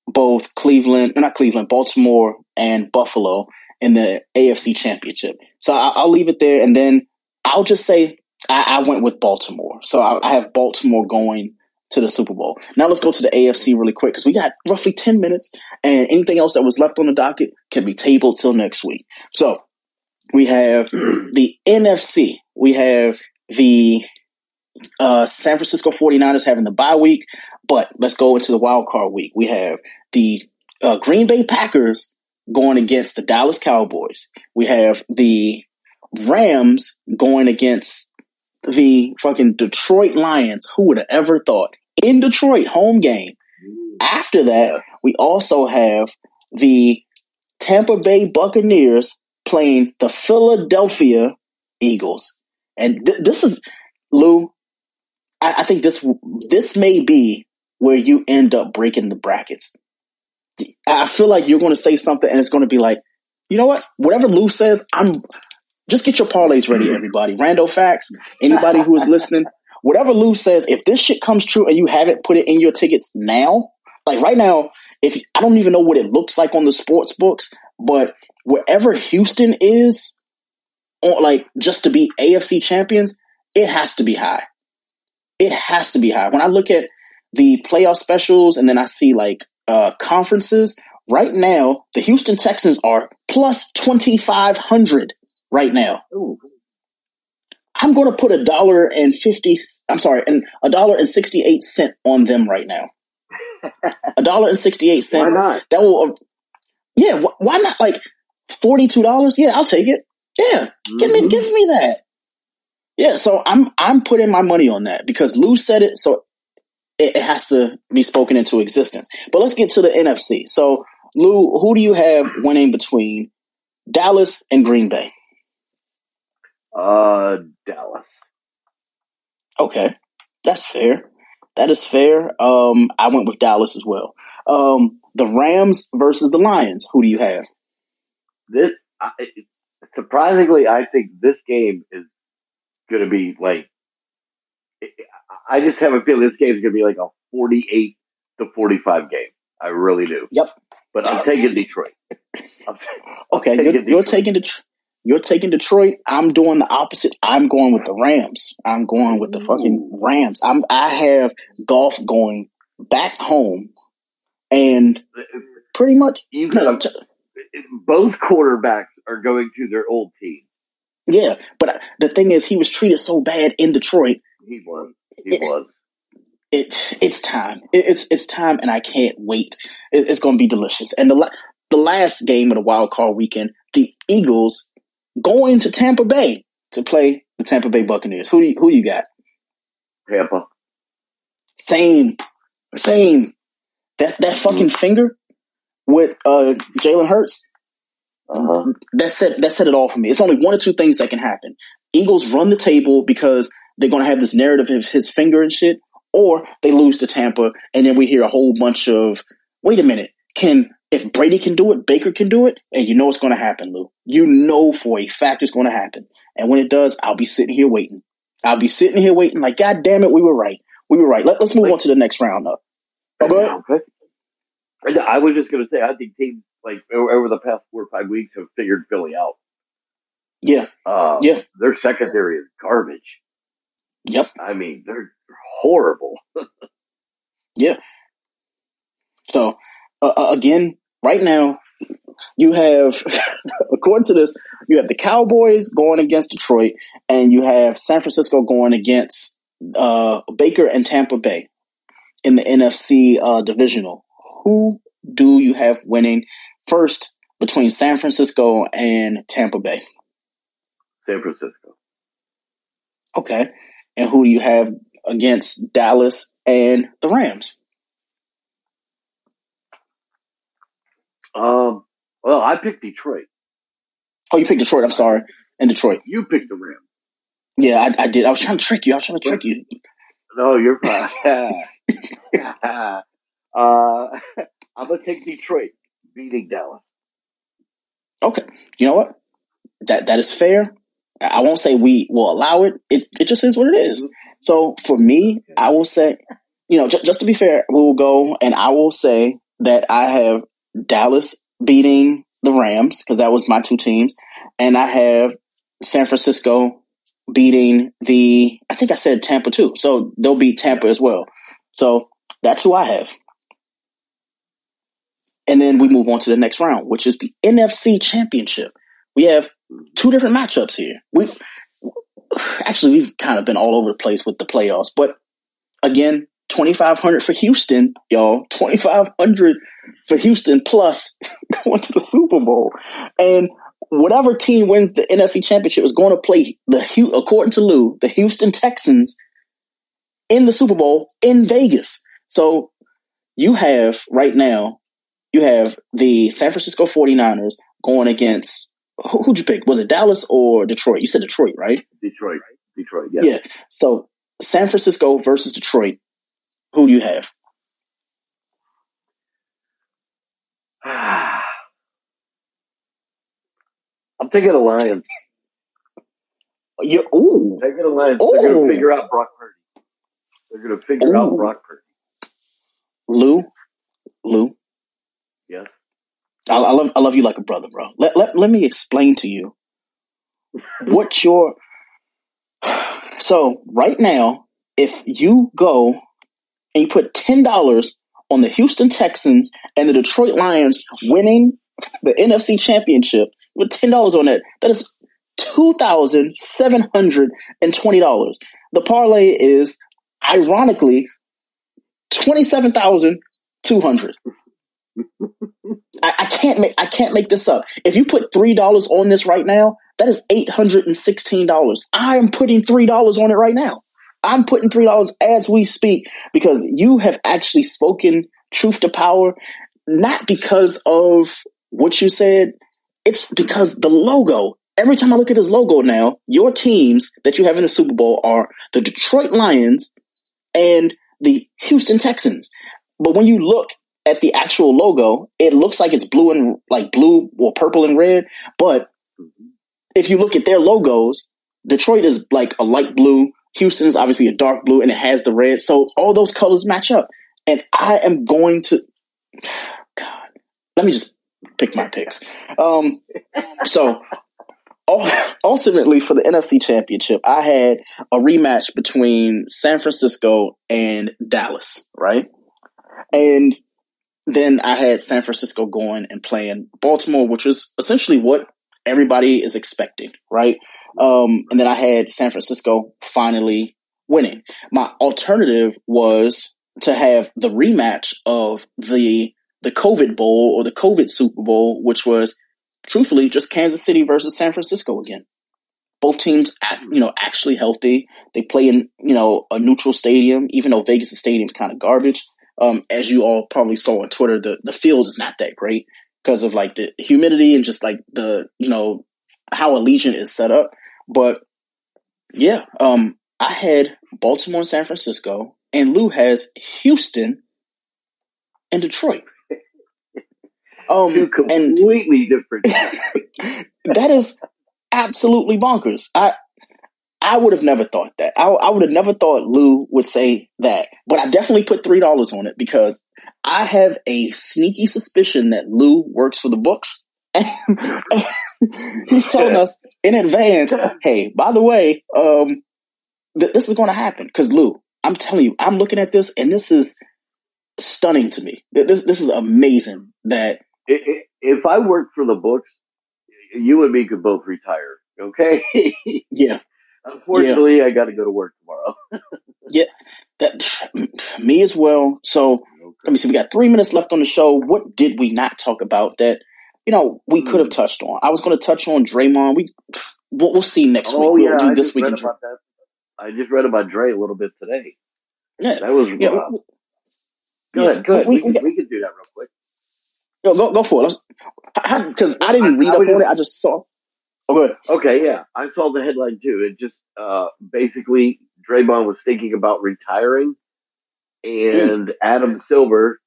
Speaker 1: both Cleveland, not Cleveland, Baltimore and Buffalo in the AFC Championship. So I, will leave it there, and then I'll just say I, I went with Baltimore. So I, I, have Baltimore going to the Super Bowl. Now let's go to the AFC really quick because we got roughly ten minutes, and anything else that was left on the docket can be tabled till next week. So we have the NFC. We have the uh, San Francisco 49ers having the bye week. But let's go into the wild card week. We have the uh, Green Bay Packers going against the Dallas Cowboys. We have the Rams going against the fucking Detroit Lions. Who would have ever thought? In Detroit, home game. After that, we also have the Tampa Bay Buccaneers playing the Philadelphia Eagles. And th- this is Lou. I-, I think this this may be where you end up breaking the brackets. I feel like you're going to say something, and it's going to be like, you know what? Whatever Lou says, I'm. Just get your parlays ready, everybody. Rando facts. Anybody who is listening, whatever Lou says, if this shit comes true and you haven't put it in your tickets now, like right now, if I don't even know what it looks like on the sports books, but wherever Houston is, on, like just to be AFC champions, it has to be high. It has to be high. When I look at the playoff specials and then I see like uh, conferences, right now the Houston Texans are plus twenty five hundred right now.
Speaker 3: Ooh.
Speaker 1: I'm going to put a dollar and fifty. I'm sorry, and a dollar and sixty eight cent on them right now. A dollar and 68 cent.
Speaker 2: Why not?
Speaker 1: That will, uh, yeah. wh- Why not? Like forty two dollars? Yeah, I'll take it. Yeah, give me, give me that. Yeah, so I'm I'm putting my money on that because Lou said it, so it, it has to be spoken into existence. But let's get to the NFC. So Lou, who do you have winning between Dallas and Green Bay?
Speaker 3: Uh, Dallas.
Speaker 1: Okay, that's fair. That is fair. Um, I went with Dallas as well. Um, the Rams versus the Lions. Who do you have?
Speaker 3: This I, surprisingly, I think this game is going to be like. I just have a feeling this game is going to be like a forty-eight to forty-five game. I really do.
Speaker 1: Yep.
Speaker 3: But I'm taking Detroit. I'm,
Speaker 1: Okay,
Speaker 3: taking
Speaker 1: you're, you're
Speaker 3: Detroit.
Speaker 1: taking Det- you're taking Detroit. I'm doing the opposite. I'm going with the Rams. I'm going with the fucking Rams. I'm I have Goff going back home, and pretty much
Speaker 3: you got both quarterbacks are going to their old team.
Speaker 1: Yeah. But the thing is, he was treated so bad in Detroit.
Speaker 3: He was. He was.
Speaker 1: It it's time. It, it's it's time, and I can't wait. It, it's going to be delicious. And the la- the last game of the wild card weekend, the Eagles going to Tampa Bay to play the Tampa Bay Buccaneers. Who do you, who you got?
Speaker 3: Tampa.
Speaker 1: Same, same. That that fucking finger with uh Jalen Hurts.
Speaker 3: Uh-huh.
Speaker 1: That said that said it all for me. It's only one or two things that can happen. Eagles run the table because they're gonna have this narrative of his finger and shit, or they lose to Tampa, and then we hear a whole bunch of wait a minute, can if Brady can do it, Baker can do it, and you know it's gonna happen, Lou. You know for a fact it's gonna happen. And when it does, I'll be sitting here waiting. I'll be sitting here waiting, like, God damn it, we were right. We were right. Let, us move on to the next round ahead.
Speaker 3: Okay. I was just going to say, I think teams like over the past four or five weeks have figured Philly out.
Speaker 1: Yeah,
Speaker 3: Uh,
Speaker 1: Yeah.
Speaker 3: Their secondary is garbage.
Speaker 1: yep.
Speaker 3: I mean, they're horrible. Yeah.
Speaker 1: So uh, uh, again, right now, you have, according to this, you have the Cowboys going against Detroit, and you have San Francisco going against uh, Baker and Tampa Bay in the NFC uh, divisional. Who do you have winning first between San Francisco and Tampa Bay?
Speaker 3: San Francisco.
Speaker 1: Okay, and who do you have against Dallas and the Rams?
Speaker 3: Um, well, I picked Detroit.
Speaker 1: Oh, you picked Detroit. I'm sorry, and Detroit.
Speaker 3: You picked the Rams.
Speaker 1: Yeah, I, I did. I was trying to trick you. I was trying to trick you.
Speaker 3: No, you're fine. uh, I'm gonna take Detroit beating Dallas.
Speaker 1: Okay. You know what? That that is fair. I I won't say we will allow it. It it just is what it is. So for me, I will say, you know, j- just to be fair, we will go and I will say that I have Dallas beating the Rams because that was my two teams, and I have San Francisco beating the. I think I said Tampa too. So they'll beat Tampa as well. So that's who I have. And then we move on to the next round, which is the NFC Championship. We have two different matchups here. We actually we've kind of been all over the place with the playoffs, but again, 2500 for Houston, y'all. 2500 for Houston plus going to the Super Bowl. And whatever team wins the NFC Championship is going to play the according to Lou, the Houston Texans in the Super Bowl in Vegas. So you have right now, you have the San Francisco 49ers going against who, would you pick? Was it Dallas or Detroit? You said Detroit, right?
Speaker 3: Detroit. Detroit, yeah.
Speaker 1: Yeah. So San Francisco versus Detroit. Who do you have?
Speaker 3: I'm taking the Lions.
Speaker 1: You ooh.
Speaker 3: Taking the Lions. Ooh. They're going to figure out Brock Purdy. They're going to figure ooh. out Brock Purdy.
Speaker 1: Lou, Lou.
Speaker 3: Yeah.
Speaker 1: I, I, love I love you like a brother, bro. Let let, let me explain to you what your so right now, if you go and you put ten dollars on the Houston Texans and the Detroit Lions winning the NFC Championship with ten dollars on that, that is two thousand seven hundred and twenty dollars. The parlay is ironically twenty seven thousand two hundred. I, I, can't make I can't make this up. If you put three dollars on this right now, that is eight hundred and sixteen dollars. I am putting three dollars on it right now. I'm putting three dollars as we speak because you have actually spoken truth to power, not because of what you said. It's because the logo. Every time I look at this logo now, your teams that you have in the Super Bowl are the Detroit Lions and the Houston Texans. But when you look at the actual logo, it looks like it's blue and like blue or purple and red. But if you look at their logos, Detroit is like a light blue. Houston is obviously a dark blue and it has the red. So all those colors match up. And I am going to, God, let me just pick my picks. Um, so ultimately for the NFC championship, I had a rematch between San Francisco and Dallas, right? And then I had San Francisco going and playing Baltimore, which was essentially what everybody is expecting, right? Um, and then I had San Francisco finally winning. My alternative was to have the rematch of the the COVID Bowl or the COVID Super Bowl, which was truthfully just Kansas City versus San Francisco again. Both teams, you know, actually healthy. They play in you know a neutral stadium, even though Vegas' stadium's kind of garbage. Um, as you all probably saw on Twitter, the the field is not that great because of like the humidity and just like the you know how Allegiant is set up. But yeah, um, I had Baltimore and San Francisco, and Lou has Houston and Detroit.
Speaker 3: Um, Two completely and
Speaker 1: different. that is absolutely bonkers. I I would have never thought that. I, I would have never thought Lou would say that. But I definitely put three dollars on it because I have a sneaky suspicion that Lou works for the books. And he's telling us in advance, hey, by the way, um, th- this is going to happen. Because Lou, I'm telling you, I'm looking at this, and this is stunning to me. This this is amazing. That
Speaker 3: if I worked for the books, you and me could both retire. Okay.
Speaker 1: yeah.
Speaker 3: Unfortunately, yeah. I got to go to work tomorrow.
Speaker 1: yeah, that me as well. So okay. let me see. We got three minutes left on the show. What did we not talk about that you know we mm. could have hmm. touched on? I was going to touch on Draymond. We we'll, we'll see next
Speaker 3: oh,
Speaker 1: week.
Speaker 3: We'll
Speaker 1: do
Speaker 3: I this week. I just read about Dre a little bit today.
Speaker 1: Yeah,
Speaker 3: that was yeah. Wow. Go yeah, ahead. Go ahead. We, we, we, can, we can do that real quick.
Speaker 1: Go, go, go for it. Because I, I, didn't read I, up on it. I just saw. Oh, good.
Speaker 3: Okay, yeah, I saw the headline too. It just uh, basically Draymond was thinking about retiring, and. Adam Silver,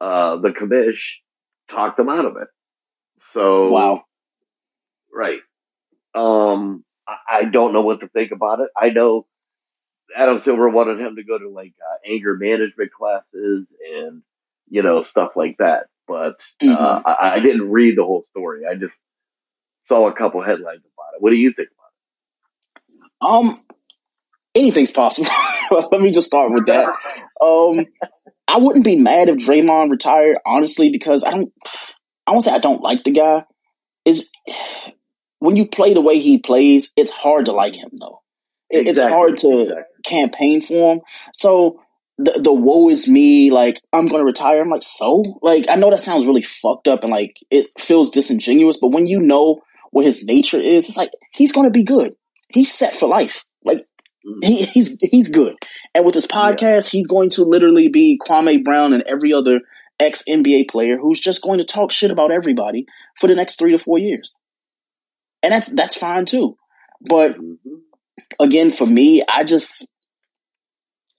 Speaker 3: uh, the commish, talked him out of it. So
Speaker 1: wow,
Speaker 3: right. Um, I, I don't know what to think about it. I know Adam Silver wanted him to go to like uh, anger management classes and you know stuff like that, but uh, mm-hmm. I, I didn't read the whole story. I just saw a couple headlines about it. What do you think
Speaker 1: about it? Um, anything's possible. Let me just start with that. Um, I wouldn't be mad if Draymond retired, honestly, because I don't. I won't say I don't like the guy. Is when you play the way he plays, it's hard to like him though. Exactly, it's hard to exactly. campaign for him. So the the woe is me, like I'm gonna retire. I'm like, so like I know that sounds really fucked up and like it feels disingenuous, but when you know what his nature is, it's like he's gonna be good. He's set for life. Like he, he's he's good. And with his podcast, yeah. he's going to literally be Kwame Brown and every other ex NBA player who's just going to talk shit about everybody for the next three to four years. And that's that's fine too. But mm-hmm. again, for me, I just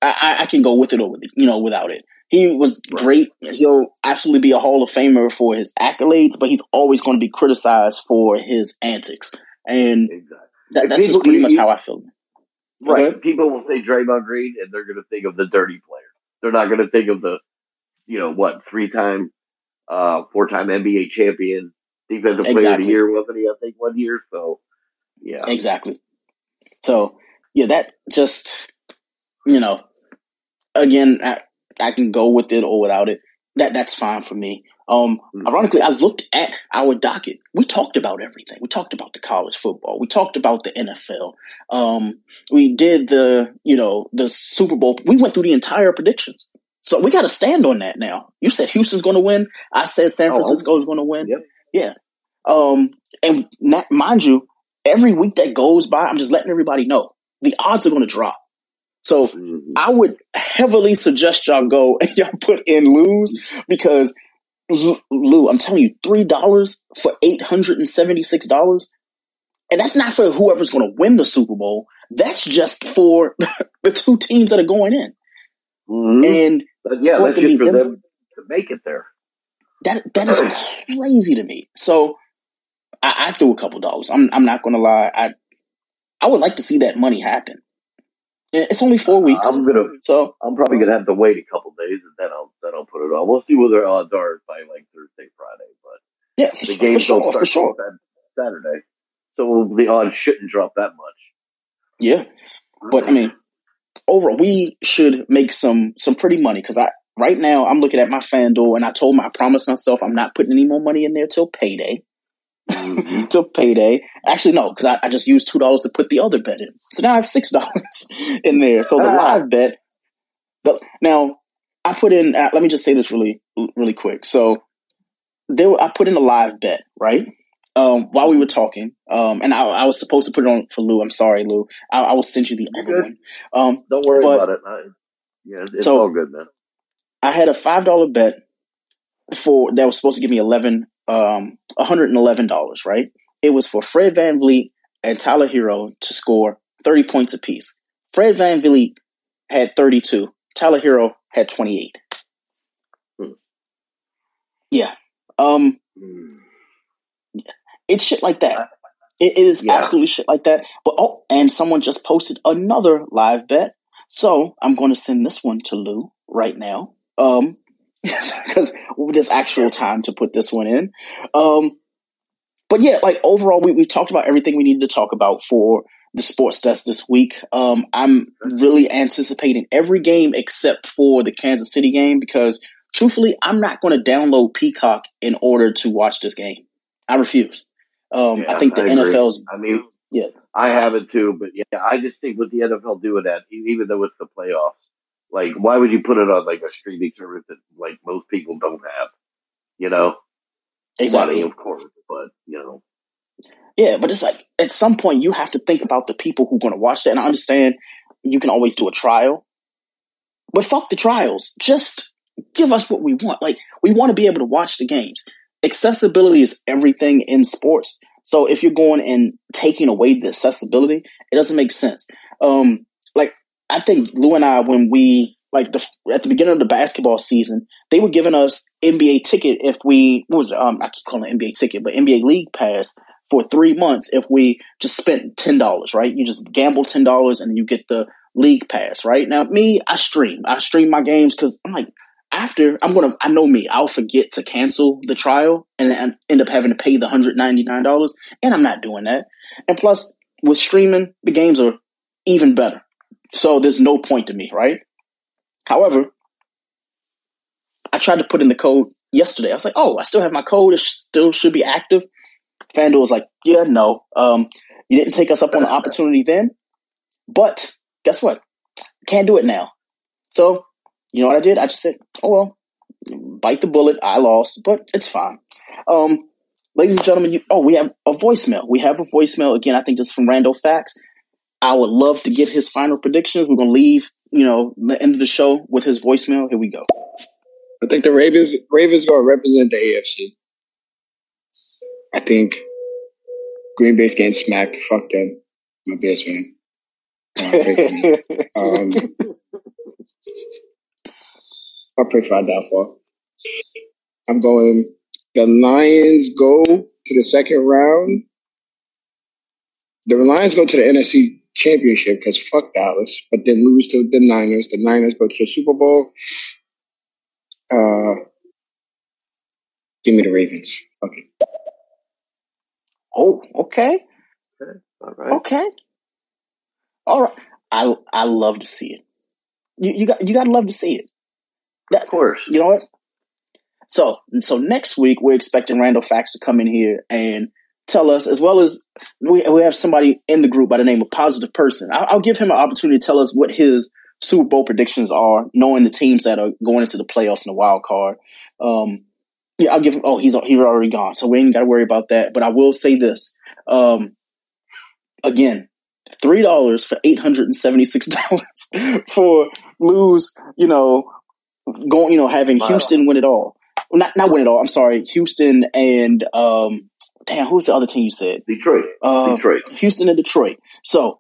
Speaker 1: I, I can go with it or with it, you know, without it. He was great. He'll absolutely be a Hall of Famer for his accolades, but he's always going to be criticized for his antics. And exactly. that, that's just pretty much how I feel.
Speaker 3: Right. Okay. People will say Draymond Green and they're going to think of the dirty player. They're not going to think of the, you know, what, three time, uh, four time NBA champion, defensive exactly. player of the year, wasn't he? I think one year. So, yeah.
Speaker 1: Exactly. So, yeah, that just, you know, again, I, I can go with it or without it. That that's fine for me. Um, mm-hmm. ironically, I looked at our docket. We talked about everything. We talked about the college football. We talked about the NFL. Um, we did the, you know, the Super Bowl. We went through the entire predictions. So we got to stand on that now. You said Houston's going to win. I said San oh, Francisco is going to win. Yep. Yeah. Um, and not, mind you, every week that goes by, I'm just letting everybody know the odds are going to drop. So mm-hmm. I would heavily suggest y'all go and y'all put in Lou's because Lou, I'm telling you, three dollars for eight hundred and seventy six dollars, and that's not for whoever's going to win the Super Bowl. That's just for the two teams that are going in.
Speaker 3: Mm-hmm. And but yeah, that's just for them, them to make it there.
Speaker 1: That that is crazy to me. So I, I threw a couple dollars. I'm I'm not going to lie. I I would like to see that money happen. It's only four uh, weeks.
Speaker 3: I'm gonna. So I'm probably gonna have to wait a couple days, and then I'll then I'll put it on. We'll see what their odds are by like Thursday, Friday. But
Speaker 1: yeah, for, the games sure, for sure.
Speaker 3: Saturday, so the odds shouldn't drop that much.
Speaker 1: Yeah, but I mean, overall, we should make some some pretty money because I right now I'm looking at my FanDuel, and I told my I promised myself I'm not putting any more money in there till payday mm-hmm. to payday. Actually, no, because I, I, just used two dollars to put the other bet in. So now I have six dollars in there. So the ah. live bet. The, now I put in. Uh, let me just say this really, really quick. So there, I put in a live bet, right? Um, while we were talking, um, and I, I, was supposed to put it on for Lou. I'm sorry, Lou. I, I will send you the other one. Um,
Speaker 3: Don't worry about it. I, yeah, it's so all good, man.
Speaker 1: I had a five dollar bet for that was supposed to give me eleven um, $111, right? It was for Fred VanVleet and Tyler Herro to score 30 points apiece. Fred VanVleet had 32. Tyler Herro had 28. Hmm. Yeah. Um, hmm. It's shit like that. It is yeah. absolutely shit like that. But oh, and someone just posted another live bet. So I'm going to send this one to Lou right now. Um, because there's actual time to put this one in. Um, but yeah, like overall, we, we talked about everything we needed to talk about for the sports desk this week. Um, I'm really anticipating every game except for the Kansas City game because truthfully, I'm not going to download Peacock in order to watch this game. I refuse. Um, yeah, I think the I NFL's.
Speaker 3: I mean, yeah, I have it too, but yeah, I just think with the NFL doing that, even though it's the playoffs, like, why would you put it on like a streaming service that like most people don't have? You know,
Speaker 1: exactly.
Speaker 3: Money, of course, but you know.
Speaker 1: Yeah, but it's like at some point you have to think about the people who are going to watch that. And I understand you can always do a trial, but fuck the trials. Just give us what we want. Like we want to be able to watch the games. Accessibility is everything in sports. So if you're going and taking away the accessibility, it doesn't make sense. Um, I think Lou and I, when we like the at the beginning of the basketball season, they were giving us NBA ticket if we what was it, um I keep calling it NBA ticket, but NBA League Pass for three months if we just spent ten dollars, right? You just gamble ten dollars and you get the league pass, right? Now me, I stream. I stream my games because I'm like after I'm gonna I know me, I'll forget to cancel the trial and end up having to pay the hundred ninety nine dollars, and I'm not doing that. And plus, with streaming, the games are even better. So there's no point to me, right? However, I tried to put in the code yesterday. I was like, oh, I still have my code. It still should be active. FanDuel was like, yeah, no. Um, you didn't take us up on the opportunity then. But guess what? Can't do it now. So you know what I did? I just said, oh well, bite the bullet. I lost, but it's fine. Um, ladies and gentlemen, you, oh, we have a voicemail. We have a voicemail again. I think just from Randall Facts. I would love to get his final predictions. We're gonna leave, you know, the end of the show with his voicemail. Here we go.
Speaker 4: I think the Ravens Ravens gonna represent the AFC. I think Green Bay's getting smacked. Fuck them. My Bears fan. um, I'll pray for our downfall. I'm going. The Lions go to the second round. The Lions go to the NFC Championship because fuck Dallas, but then lose to the Niners. The Niners go to the Super Bowl. Uh, give me the Ravens. Okay.
Speaker 1: Oh, okay.
Speaker 3: Okay. All right.
Speaker 1: Okay. All right. I I love to see it. You you got you got to love to see it.
Speaker 3: Of course.
Speaker 1: You know what? So so next week we're expecting Randall Facts to come in here and tell us, as well as we we have somebody in the group by the name of Positive Person. I'll, I'll give him an opportunity to tell us what his Super Bowl predictions are, knowing the teams that are going into the playoffs and the wild card. Um, yeah, I'll give him. Oh, he's he's already gone, so we ain't got to worry about that. But I will say this. Um, again, three dollars for eight hundred and seventy six dollars for Lou's. You know, going. You know, having. Houston win it all. Not not win it all. I'm sorry, Houston and um, damn, who's the other team you said?
Speaker 3: Detroit.
Speaker 1: Uh,
Speaker 3: Detroit.
Speaker 1: Houston and Detroit. So,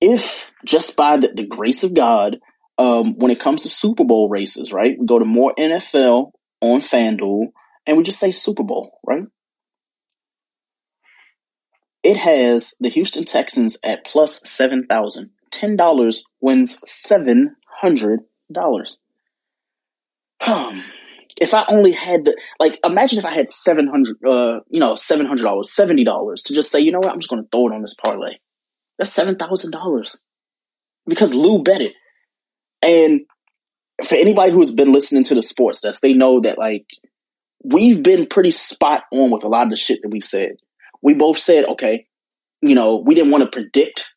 Speaker 1: if just by the, the grace of God, um, when it comes to Super Bowl races, right, we go to more NFL on FanDuel, and we just say Super Bowl, right? It has the Houston Texans at plus seven thousand. Ten dollars wins seven hundred dollars. Um, if I only had the like, imagine if I had seven hundred, uh, you know, seven hundred dollars, seventy dollars to just say, you know what, I'm just going to throw it on this parlay. That's seven thousand dollars because Lou bet it. And for anybody who has been listening to the sports desk, they know that like we've been pretty spot on with a lot of the shit that we've said. We both said, okay, you know, we didn't want to predict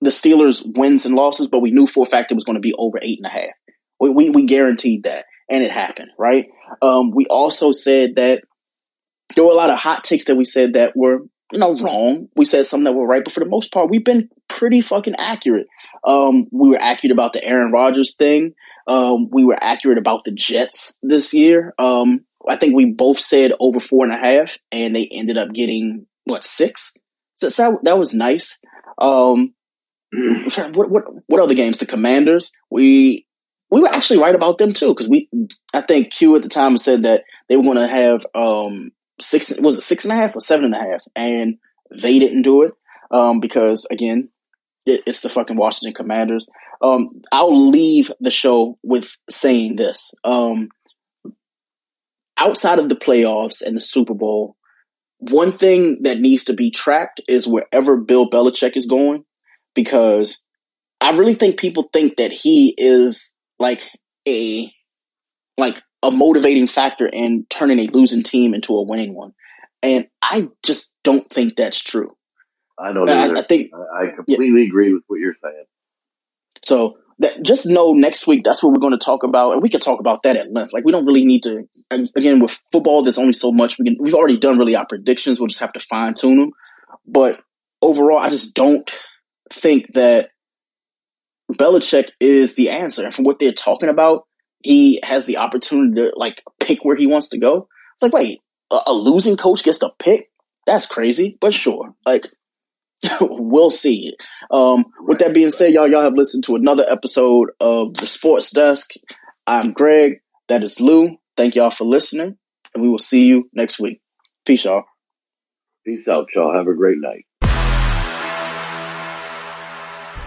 Speaker 1: the Steelers' wins and losses, but we knew for a fact it was going to be over eight and a half. We we, we guaranteed that, and it happened, right? Um, we also said that there were a lot of hot takes that we said that were you know wrong. We said some that were right, but for the most part, we've been pretty fucking accurate. Um, we were accurate about the Aaron Rodgers thing. Um, we were accurate about the Jets this year. Um, I think we both said over four and a half, and they ended up getting what six. So, so that, that was nice. Um, what what what other games? The Commanders. We we were actually right about them too because we I think Q at the time said that they were going to have um six was it six and a half or seven and a half, and they didn't do it um because again it, it's the fucking Washington Commanders. Um, I'll leave the show with saying this. Um, outside of the playoffs and the Super Bowl, one thing that needs to be tracked is wherever Bill Belichick is going, because I really think people think that he is like a like a motivating factor in turning a losing team into a winning one, and I just don't think that's true.
Speaker 3: I don't
Speaker 1: I,
Speaker 3: either.
Speaker 1: I think
Speaker 3: I, completely agree with what you're saying.
Speaker 1: So that, just know next week that's what we're going to talk about, and we can talk about that at length. Like we don't really need to. Again, with football, there's only so much we can. We've already done really our predictions. We'll just have to fine tune them. But overall, I just don't think that Belichick is the answer. And from what they're talking about, he has the opportunity to like pick where he wants to go. It's like, wait, a, a losing coach gets to pick? That's crazy, but sure. Like we'll see. Um, with that being said, y'all, y'all have listened to another episode of the Sports Desk. I'm Greg. That is Lou. Thank y'all for listening, and we will see you next week. Peace, y'all.
Speaker 3: Peace out, y'all. Have a great night.